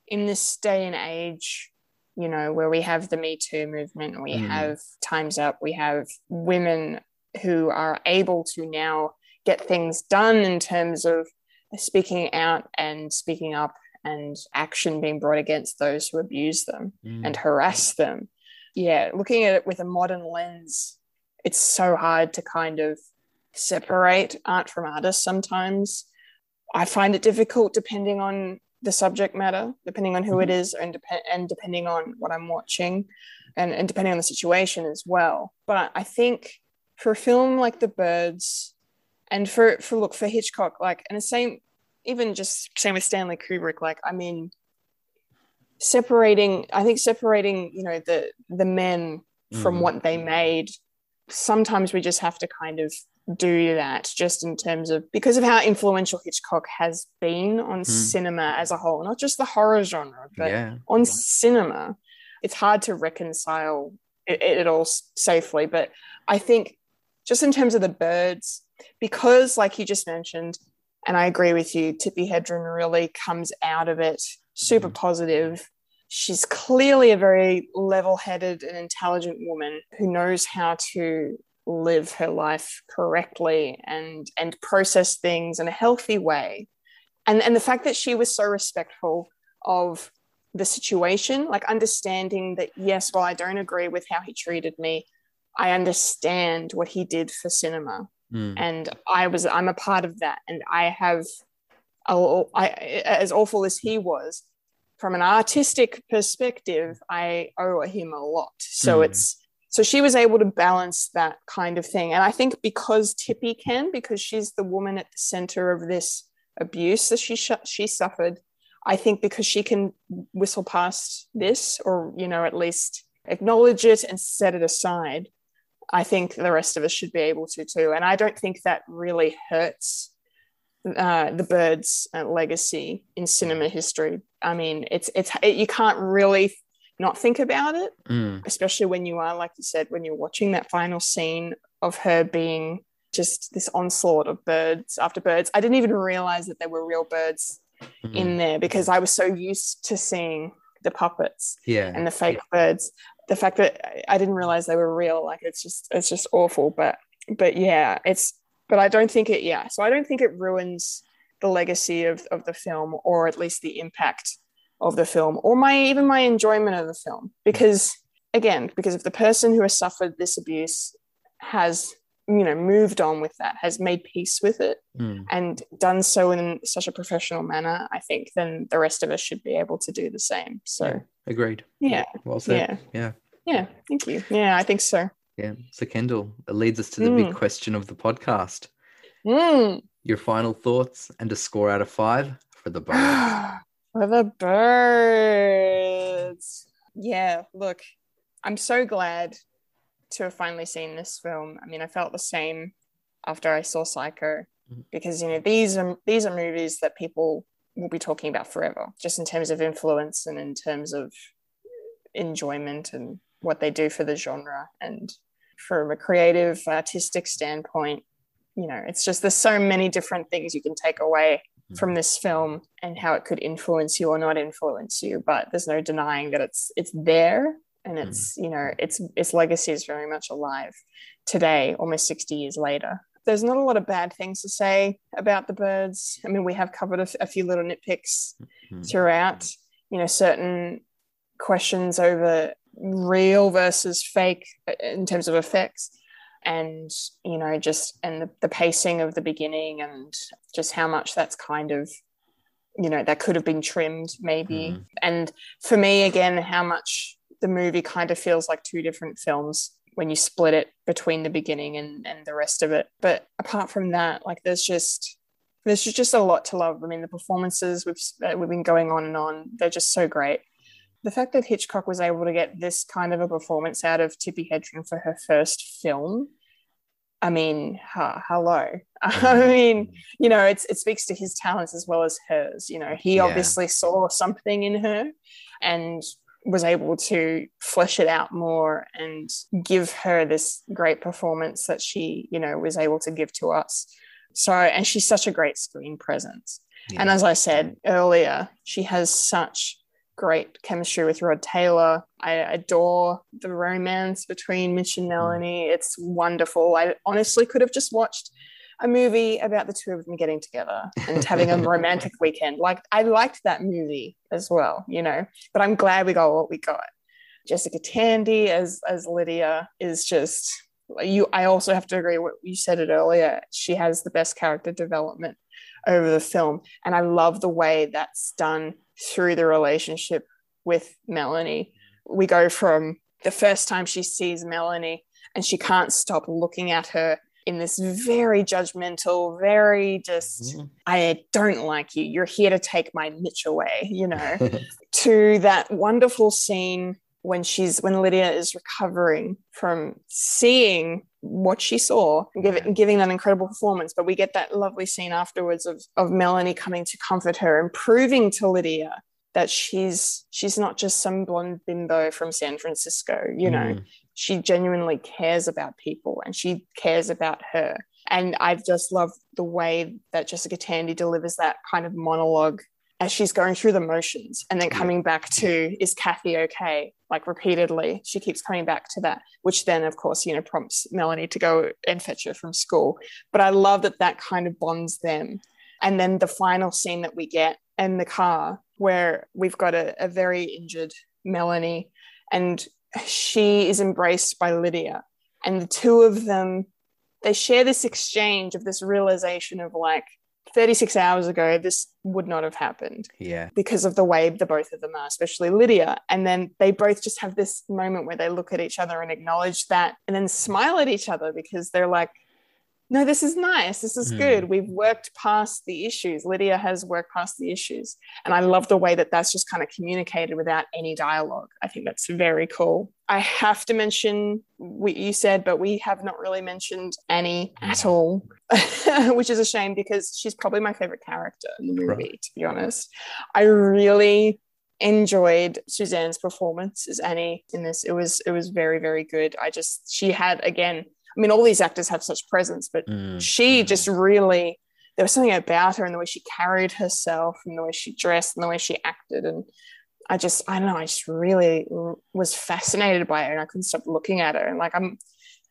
in this day and age, you know, where we have the Me Too movement, we Mm. have Times Up, we have women who are able to now get things done in terms of speaking out and speaking up and action being brought against those who abuse them mm. and harass them. Yeah, looking at it with a modern lens, it's so hard to kind of separate art from artist sometimes. I find it difficult depending on the subject matter, depending on who it mm-hmm. is, and, dep- and depending on what I'm watching, and, and depending on the situation as well. But I think for a film like The Birds, and for for look for Hitchcock, like and the same, even just same with Stanley Kubrick, like I mean, separating, I think separating, you know, the the men from Mhm. what they made. Sometimes we just have to kind of do that, just in terms of because of how influential Hitchcock has been on cinema as a whole, not just the horror genre, but yeah. on cinema, it's hard to reconcile it, it all safely. But I think just in terms of the birds, because like you just mentioned, and I agree with you, Tippi Hedren really comes out of it super mm. positive. She's clearly a very level headed and intelligent woman who knows how to live her life correctly and and process things in a healthy way and and the fact that she was so respectful of the situation like understanding that yes while i don't agree with how he treated me i understand what he did for cinema Mm. and i was i'm a part of that and i have a- I, as awful as he was from an artistic perspective i owe him a lot so Mm. it's so she was able to balance that kind of thing and i think because tippi can because she's the woman at the center of this abuse that she sh- she suffered i think because she can whistle past this or you know at least acknowledge it and set it aside i think the rest of us should be able to too and i don't think that really hurts uh, the birds uh, legacy in cinema history i mean it's it's it, you can't really not think about it Mm. especially when you are like you said when you're watching that final scene of her being just this onslaught of birds after birds i didn't even realize that there were real birds Mm. in there because i was so used to seeing the puppets yeah. and the fake birds the fact that I- didn't realize they were real like it's just it's just awful but but yeah it's but i don't think it yeah so i don't think it ruins the legacy of, of the film or at least the impact of the film or my even my enjoyment of the film because again because if the person who has suffered this abuse has you know moved on with that has made peace with it Mm. and done so in such a professional manner i think then the rest of us should be able to do the same so Agreed. yeah Well said. Yeah. Yeah. yeah thank you yeah i think so Yeah. So, Kendall, it leads us to the big Mm. question of the podcast. Mm. Your final thoughts and a score out of five for the birds. <gasps> For the birds. Yeah, look, I'm so glad to have finally seen this film. I mean, I felt the same after I saw Psycho Mhm. because you know these are these are movies that people will be talking about forever, just in terms of influence and in terms of enjoyment and what they do for the genre and from a creative artistic standpoint you know it's just there's so many different things you can take away from this film and how it could influence you or not influence you but there's no denying that it's it's there and it's you know its its legacy is very much alive today almost 60 years later. There's not a lot of bad things to say about the birds. I mean we have covered a, f- a few little nitpicks Mhm. throughout you know certain questions over real versus fake uh, in terms of effects. And you know just and the, the pacing of the beginning and just how much that's kind of you know that could have been trimmed maybe. Mhm. and for me again how much the movie kind of feels like two different films when you split it between the beginning and, and the rest of it. But apart from that like there's just there's just a lot to love. I mean the performances we've uh, we've been going on and on. They're just so great. The fact that hitchcock was able to get this kind of a performance out of tippi hedren for her first film i mean ha- hello. <laughs> I mean you know it's it speaks to his talents as well as hers. You know he Yeah. obviously saw something in her and was able to flesh it out more and give her this great performance that she you know was able to give to us. So and she's such a great screen presence. And as i said earlier she has such great chemistry with rod taylor. I adore the romance between mitch and mm. melanie. It's wonderful. I honestly could have just watched a movie about the two of them getting together and having a <laughs> romantic weekend. Like I liked that movie as well, you know. But I'm glad we got what we got. Jessica Tandy as as Lydia is just you. I also have to agree what you said it earlier. She has the best character development over the film, and I love the way that's done through the relationship with Melanie. We go from the first time she sees Melanie and she can't stop looking at her in this very judgmental, very just, Mhm. I don't like you. You're here to take my Mitch away, you know, <laughs> to that wonderful scene when she's when Lydia is recovering from seeing what she saw and, give, giving that incredible performance. But we get that lovely scene afterwards of of Melanie coming to comfort her and proving to Lydia that she's she's not just some blonde bimbo from San Francisco, you know Mm. She genuinely cares about people and she cares about her. And I've just loved the way that Jessica Tandy delivers that kind of monologue as she's going through the motions and then coming back to, is Kathy okay? Like repeatedly, she keeps coming back to that, which then, of course, you know, prompts Melanie to go and fetch her from school. But I love that that kind of bonds them. And then the final scene that we get in the car, where we've got a, a very injured Melanie and she is embraced by Lydia. And the two of them, they share this exchange of this realization of like 36 hours ago, this would not have happened Yeah. because of the way the both of them are, especially Lydia. And then they both just have this moment where they look at each other and acknowledge that and then smile at each other because they're like, no, this is nice. This is Hmm. good. We've worked past the issues. Lydia has worked past the issues. And I love the way that that's just kind of communicated without any dialogue. I think that's very cool. I have to mention what you said, but we have not really mentioned Annie at all, <laughs> which is a shame because she's probably my favorite character in the movie, Right. to be honest. I really enjoyed Suzanne's performance as Annie in this. It was it was very very good. I just she had again. I mean, all these actors have such presence, but Mm. she just really there was something about her and the way she carried herself and the way she dressed and the way she acted. And I just I don't know I just really was fascinated by her and I couldn't stop looking at her. And like I'm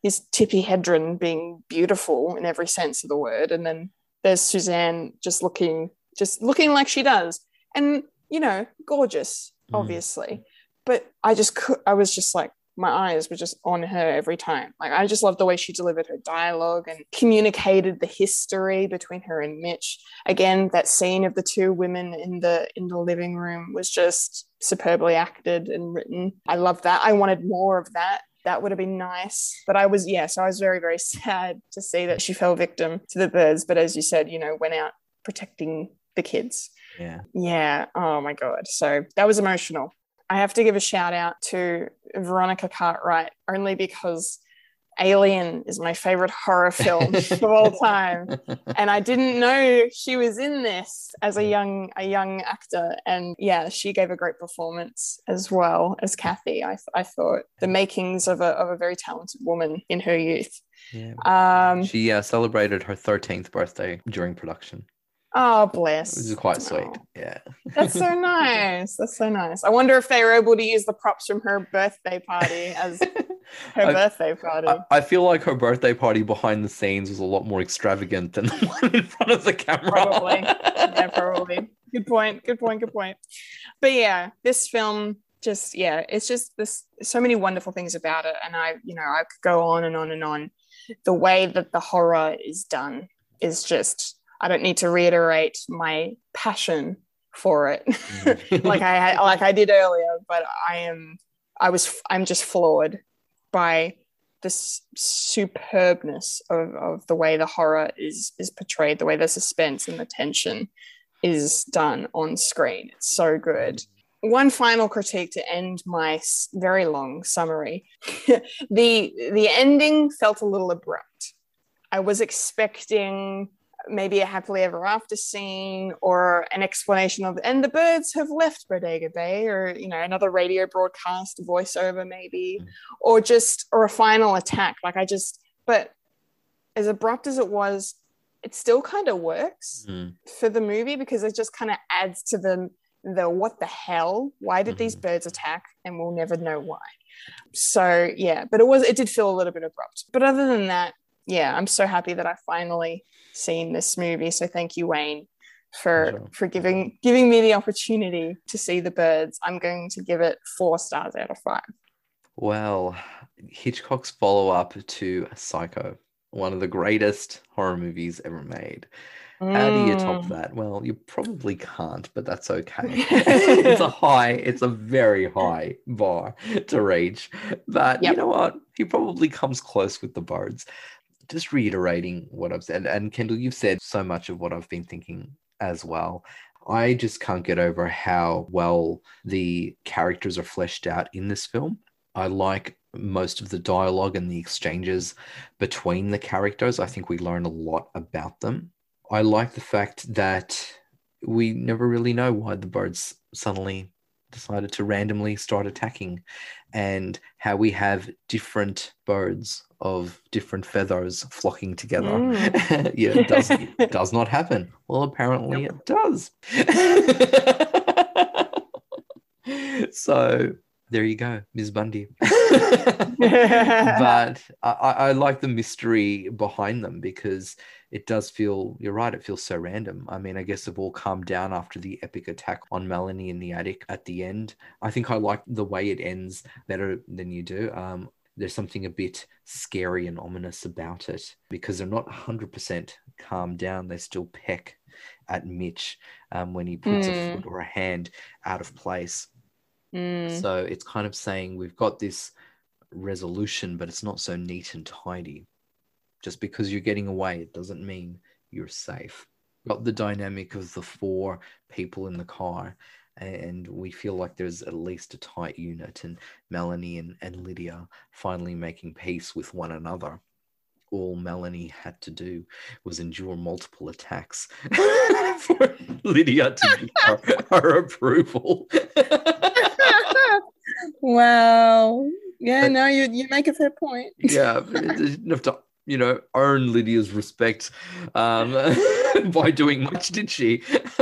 this Tippi Hedren being beautiful in every sense of the word. And then there's Suzanne just looking just looking like she does. And you know gorgeous Mm. obviously. But I just could I was just like my eyes were just on her every time. Like I just loved the way she delivered her dialogue and communicated the history between her and Mitch. Again, that scene of the two women in the in the living room was just superbly acted and written. I loved that. I wanted more of that. That would have been nice. But I was, yes, I was very, very <laughs> sad to see that she fell victim to the birds. But as you said, you know, went out protecting the kids. Yeah. Yeah. Oh my God. So that was emotional. I have to give a shout out to Veronica Cartwright only because Alien is my favorite horror film <laughs> of all time. And I didn't know she was in this as a young a young actor. And yeah, she gave a great performance as well as Kathy. I, I thought the makings of a, of a very talented woman in her youth. yeah. Um, She uh, celebrated her 13th birthday during production, oh, bless. This is quite sweet. Oh. Yeah. That's so <laughs> nice. That's so nice. I wonder if they were able to use the props from her birthday party as <laughs> her I- birthday party. I, I feel like her birthday party behind the scenes was a lot more extravagant than <laughs> the one in front of the camera. Probably. yeah, probably. Good point. Good point. Good point. But yeah, this film just yeah, it's just this so many wonderful things about it, and I you know I could go on and on and on. The way that the horror is done is just I don't need to reiterate my passion for it, mm-hmm. <laughs> like I had, like I did earlier. But I am, I was, I'm just floored by this superbness of, of the way the horror is is portrayed, the way the suspense and the tension is done on screen. It's so good. One final critique to end my very long summary. <laughs> the the ending felt a little abrupt. I was expecting maybe a happily ever after scene or an explanation of and the birds have left Bodega Bay or you know another radio broadcast voiceover maybe Mm. or just or a final attack like I just but as abrupt as it was it still kind of works Mm. for the movie because it just kind of adds to the the what the hell why did these birds attack and we'll never know why so yeah but it was it did feel a little bit abrupt but other than that yeah i'm so happy that i finally seen this movie so thank you wayne for Pleasure. for giving giving me the opportunity to see the birds i'm going to give it four stars out of five Well, Hitchcock's follow up to Psycho, one of the greatest horror movies ever made. How do you top Mm. that? Well, you probably can't, but that's okay. <laughs> it's a high, it's a very high bar to reach. But you know what? He probably comes close with the birds. Just reiterating what I've said, and Kendall, you've said so much of what I've been thinking as well. I just can't get over how well the characters are fleshed out in this film. I like most of the dialogue and the exchanges between the characters. I think we learn a lot about them. I like the fact that we never really know why the birds suddenly decided to randomly start attacking and how we have different birds of different feathers flocking together. <laughs> yeah, it does, it <laughs> does not happen. Well, apparently it does. <laughs> so there you go, Ms. Bundy. but I, I I like the mystery behind them because it does feel you're right it feels so random i mean i guess they've all calmed down after the epic attack on melanie in the attic at the end i think i like the way it ends better than you do um there's something a bit scary and ominous about it because they're not 100% calmed down they still peck at mitch um, when he puts a Mm. foot or a hand out of place Mm. so it's kind of saying we've got this resolution, but it's not so neat and tidy. Just because you're getting away, it doesn't mean you're safe. Got the dynamic of the four people in the car, and we feel like there's at least a tight unit, and Melanie and, and Lydia finally making peace with one another. All Melanie had to do was endure multiple attacks <laughs> for Lydia to get her, her approval. <laughs> wow yeah But- no you, you make a fair point yeah, but it didn't have to, you know, earn Lydia's respect um, <laughs> <laughs> by doing much, did she? <laughs>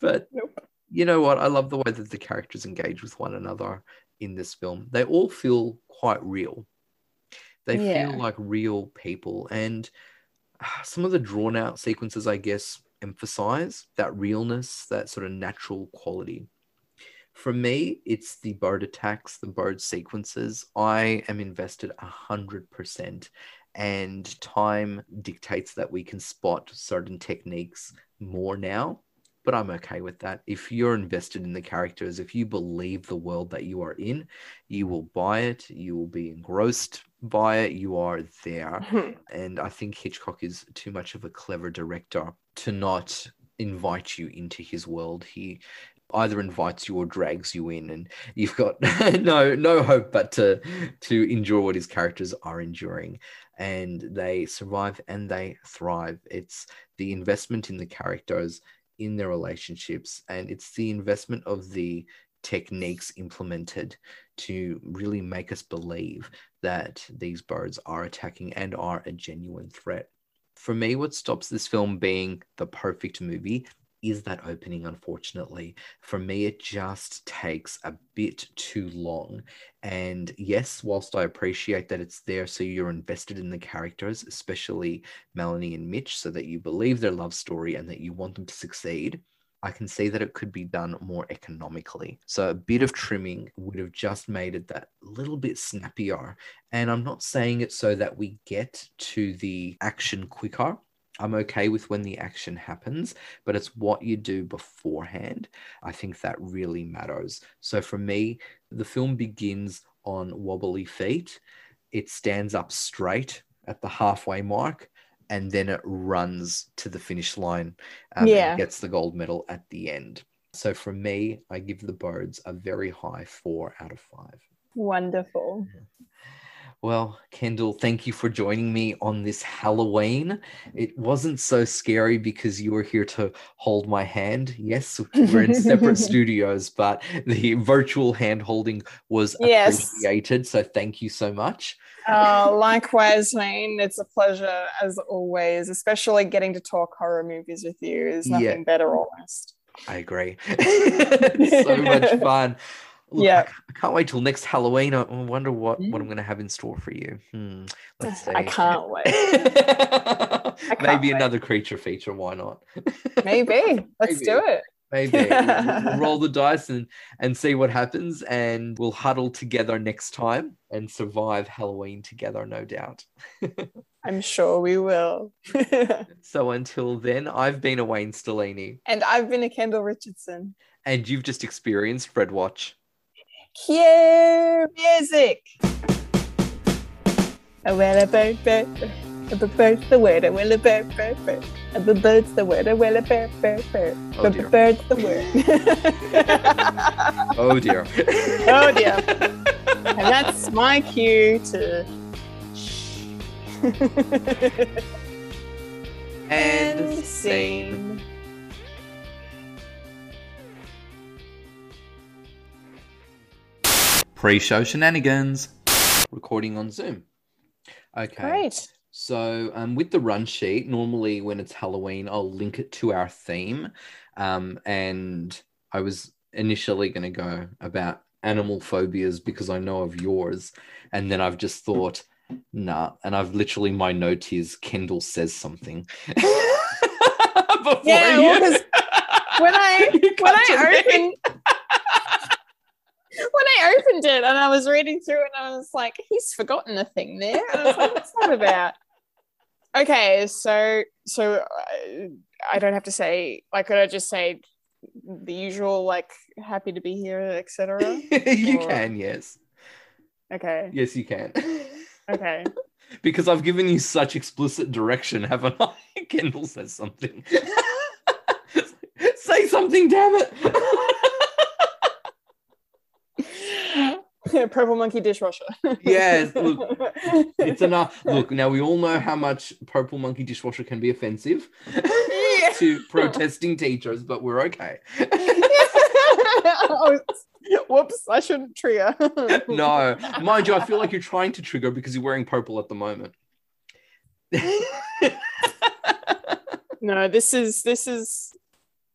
but Nope. you know what? I love the way that the characters engage with one another in this film. They all feel quite real. They Yeah. feel like real people, and ah, some of the drawn out sequences, I guess, emphasize that realness, that sort of natural quality. For me, it's the bird attacks, the bird sequences. I am invested a hundred percent, and time dictates that we can spot certain techniques more now. But I'm okay with that. If you're invested in the characters, if you believe the world that you are in, you will buy it. You will be engrossed by it. You are there. <laughs> And I think Hitchcock is too much of a clever director to not invite you into his world. He either invites you or drags you in and you've got <laughs> no no hope but to to endure what his characters are enduring. And they survive and they thrive. It's the investment in the characters in their relationships and it's the investment of the techniques implemented to really make us believe that these birds are attacking and are a genuine threat. For me what stops this film being the perfect movie is that opening, unfortunately. For me, it just takes a bit too long. And yes, whilst I appreciate that it's there so you're invested in the characters, especially Melanie and Mitch, so that you believe their love story and that you want them to succeed, I can see that it could be done more economically. So a bit of trimming would have just made it that little bit snappier. And I'm not saying it so that we get to the action quicker. I'm okay with when the action happens, but it's what you do beforehand. I think that really matters. So for me, the film begins on wobbly feet. It stands up straight at the halfway mark and then it runs to the finish line um, Yeah. and gets the gold medal at the end. So for me, I give the birds a very high four out of five. Wonderful. Well, Kendall, thank you for joining me on this Halloween. It wasn't so scary because you were here to hold my hand. Yes, we're in separate <laughs> studios, but the virtual hand holding was Yes. appreciated. So thank you so much. Uh, likewise, Wayne. It's a pleasure as always, especially getting to talk horror movies with you is nothing Yeah. better almost. I agree. <laughs> So much <laughs> fun. Look, I Yeah. I can't wait till next Halloween. I I wonder what, what I'm Mm. going to have in store for you. Hmm, let's see. I can't wait. <laughs> can't Maybe wait. another creature feature. Why not? Maybe. <laughs> Let's Maybe. do it. Maybe we'll, we'll roll the dice and and see what happens, and we'll huddle together next time and survive Halloween together, no doubt. <laughs> I'm sure we will. So until then, I've been a Wayne Stellini, and I've been a Kendall Richardson. and you've just experienced Fred Watch. Cue music. A well a bird bird. A bird's the word, a will a bird bird bird. A bird's the word, a will a bird bird bird. Oh, A bird's the word. <laughs> Oh dear. oh dear. And that's my cue to. and scene. Scene. Pre-show shenanigans. Recording on Zoom. Okay. Great. So, um, with the run sheet, normally when it's Halloween, I'll link it to our theme. Um, and I was initially going to go about animal phobias because I know of yours. And then I've just thought, nah. And I've literally, my note is Kendall says something. <laughs> Before Yeah, you- well, when I <laughs> when I opened when I opened it and I was reading through it and I was like, he's forgotten a thing there. And I was like, what's that about? Okay, so so uh, I don't have to say like could I just say the usual like happy to be here, etc. <laughs> you Or- can, yes. Okay, Yes, you can. <laughs> okay. because I've given you such explicit direction, haven't I? <laughs> Kendall says something. Say something, damn it. Purple monkey dishwasher. yes, look, <laughs> it's enough. Look, now we all know how much Purple Monkey Dishwasher can be offensive to protesting teachers, but we're okay. <laughs> oh, whoops! I shouldn't trigger. no, mind you, I feel like you're trying to trigger because you're wearing purple at the moment. no. This is this is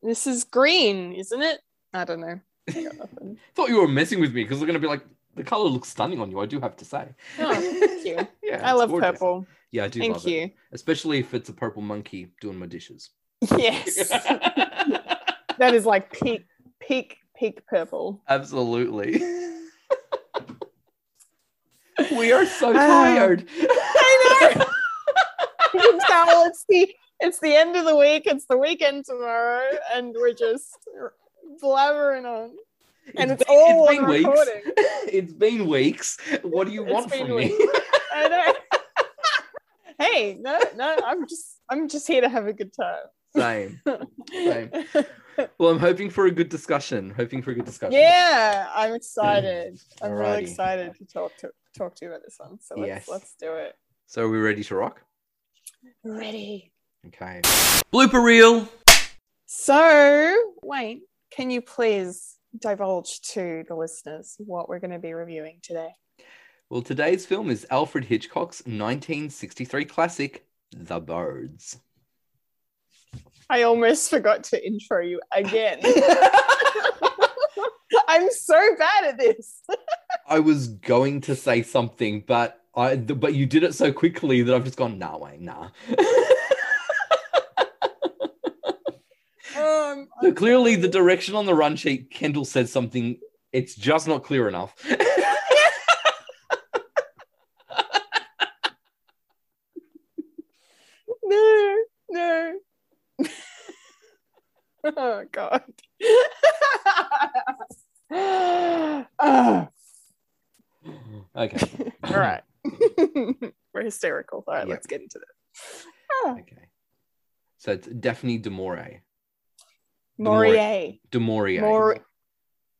this is green, isn't it? I don't know. I. <laughs> Thought you were messing with me because they're going to be like, the color looks stunning on you. I do have to say. Oh, thank <laughs> you. yeah, I love gorgeous. purple. Yeah, I do Thank love you. it, especially if it's a purple monkey doing my dishes. <laughs> Yes, <laughs> that is like peak, peak, peak purple. Absolutely. we are so Ah. tired. I know. You can tell it's the it's the end of the week. It's the weekend tomorrow, and we're just blabbering on. And it's, been- all it's on been weeks. recording. <laughs> it's been weeks. What do you It's want from me? weeks. I know. <laughs> hey, no, no, I'm just I'm just here to have a good time. Same. Same. <laughs> Well, I'm hoping for a good discussion. Hoping for a good discussion. Yeah, I'm excited. Mm. I'm Alrighty. really excited to talk to talk to you about this one. So let's Yes. let's do it. So are we ready to rock? Ready. Okay. Blooper reel. So, Wayne, can you please divulge to the listeners what we're going to be reviewing today? Well, today's film is Alfred Hitchcock's 1963 classic, The Birds. I almost forgot to intro you again. <laughs> <laughs> I'm so bad at this. I was going to say something, but I but you did it so quickly that I've just gone, nah, Wayne, nah. <laughs> Um, <laughs> so clearly, the direction on the run sheet, Kendall says something. It's just not clear enough. <laughs> no, no, no. <laughs> oh god. Okay. all right. We're hysterical. All right, Yeah. let's get into this. Okay. So it's Daphne du Maurier. Du Maurier. Mor-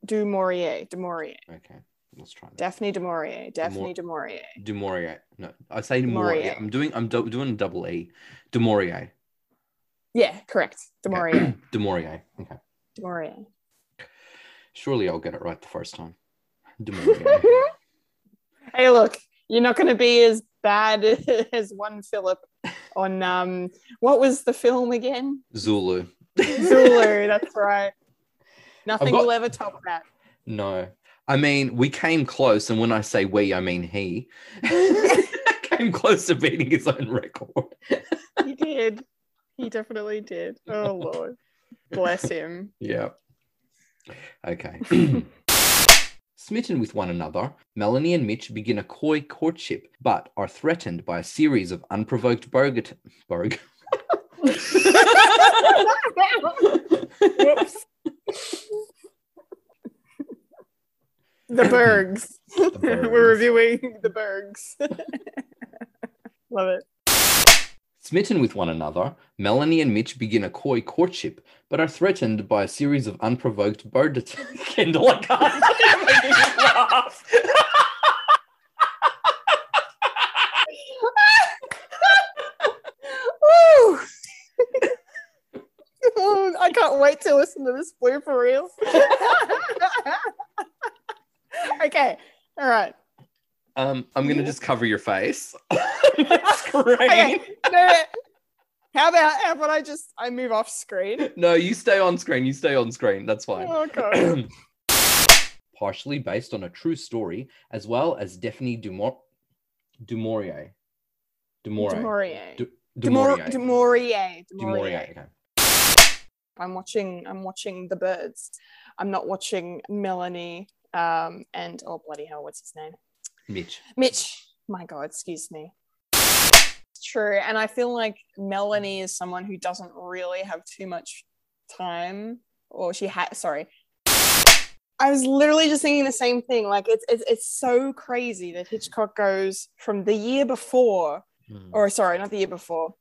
du Maurier. Du Maurier. Okay. Let's try that. Daphne du Maurier. Daphne du Maurier. Du Maurier. No, I say du Maurier. I'm doing. I'm do- doing a double E. Du Maurier. Yeah, correct. Du Okay. Maurier. Du Maurier. Okay. Du Maurier. Surely I'll get it right the first time. Du Maurier. <laughs> Hey, look, you're not going to be as bad <laughs> as one Philip on um, what was the film again? Zulu. Zulu. <laughs> that's right. Nothing got- will ever top that. No. I mean, we came close, and when I say we, I mean he <laughs> <laughs> came close to beating his own record. He did. He definitely did. Oh Lord, bless him. Yeah. Okay. <clears throat> Smitten with one another, Melanie and Mitch begin a coy courtship, but are threatened by a series of unprovoked burg. burg. Whoops. The Bergs. <laughs> Bergs. We're reviewing the Bergs. <laughs> Love it. Smitten with one another, Melanie and Mitch begin a coy courtship, but are threatened by a series of unprovoked bird. <laughs> Kendall, I can't. You're making laugh. I can't wait to listen to this blooper reel. <laughs> okay, all right. Um, I'm gonna just cover your face. That's <laughs> great. Okay, no, no. How about how about I just I move off screen? No, you stay on screen. You stay on screen. That's fine. Oh god. <clears throat> Partially based on a true story, as well as Daphne Dumor- du Maurier. Du Maurier. Demorier. Du- du Demor- Maurier. Demorier. Du Okay. I'm watching I'm watching the birds. I'm not watching Melanie um and oh bloody hell, what's his name? Mitch. Mitch. My God, excuse me. It's true. And I feel like Melanie is someone who doesn't really have too much time. Or she had sorry. I was literally just thinking the same thing. Like it's it's it's so crazy that Hitchcock goes from the year before, or sorry, not the year before.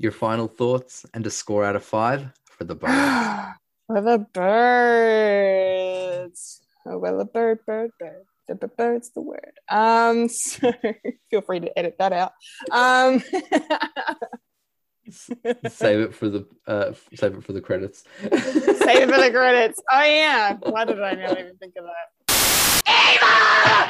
Your final thoughts and a score out of five for the bird. <gasps> For the birds. Oh well, the bird, bird, bird. The b- bird's the word. Um, <laughs> so feel free to edit that out. Um, save it for the uh, save it for the credits. <laughs> save it for the <laughs> credits. Oh yeah. Why did I not even think of that?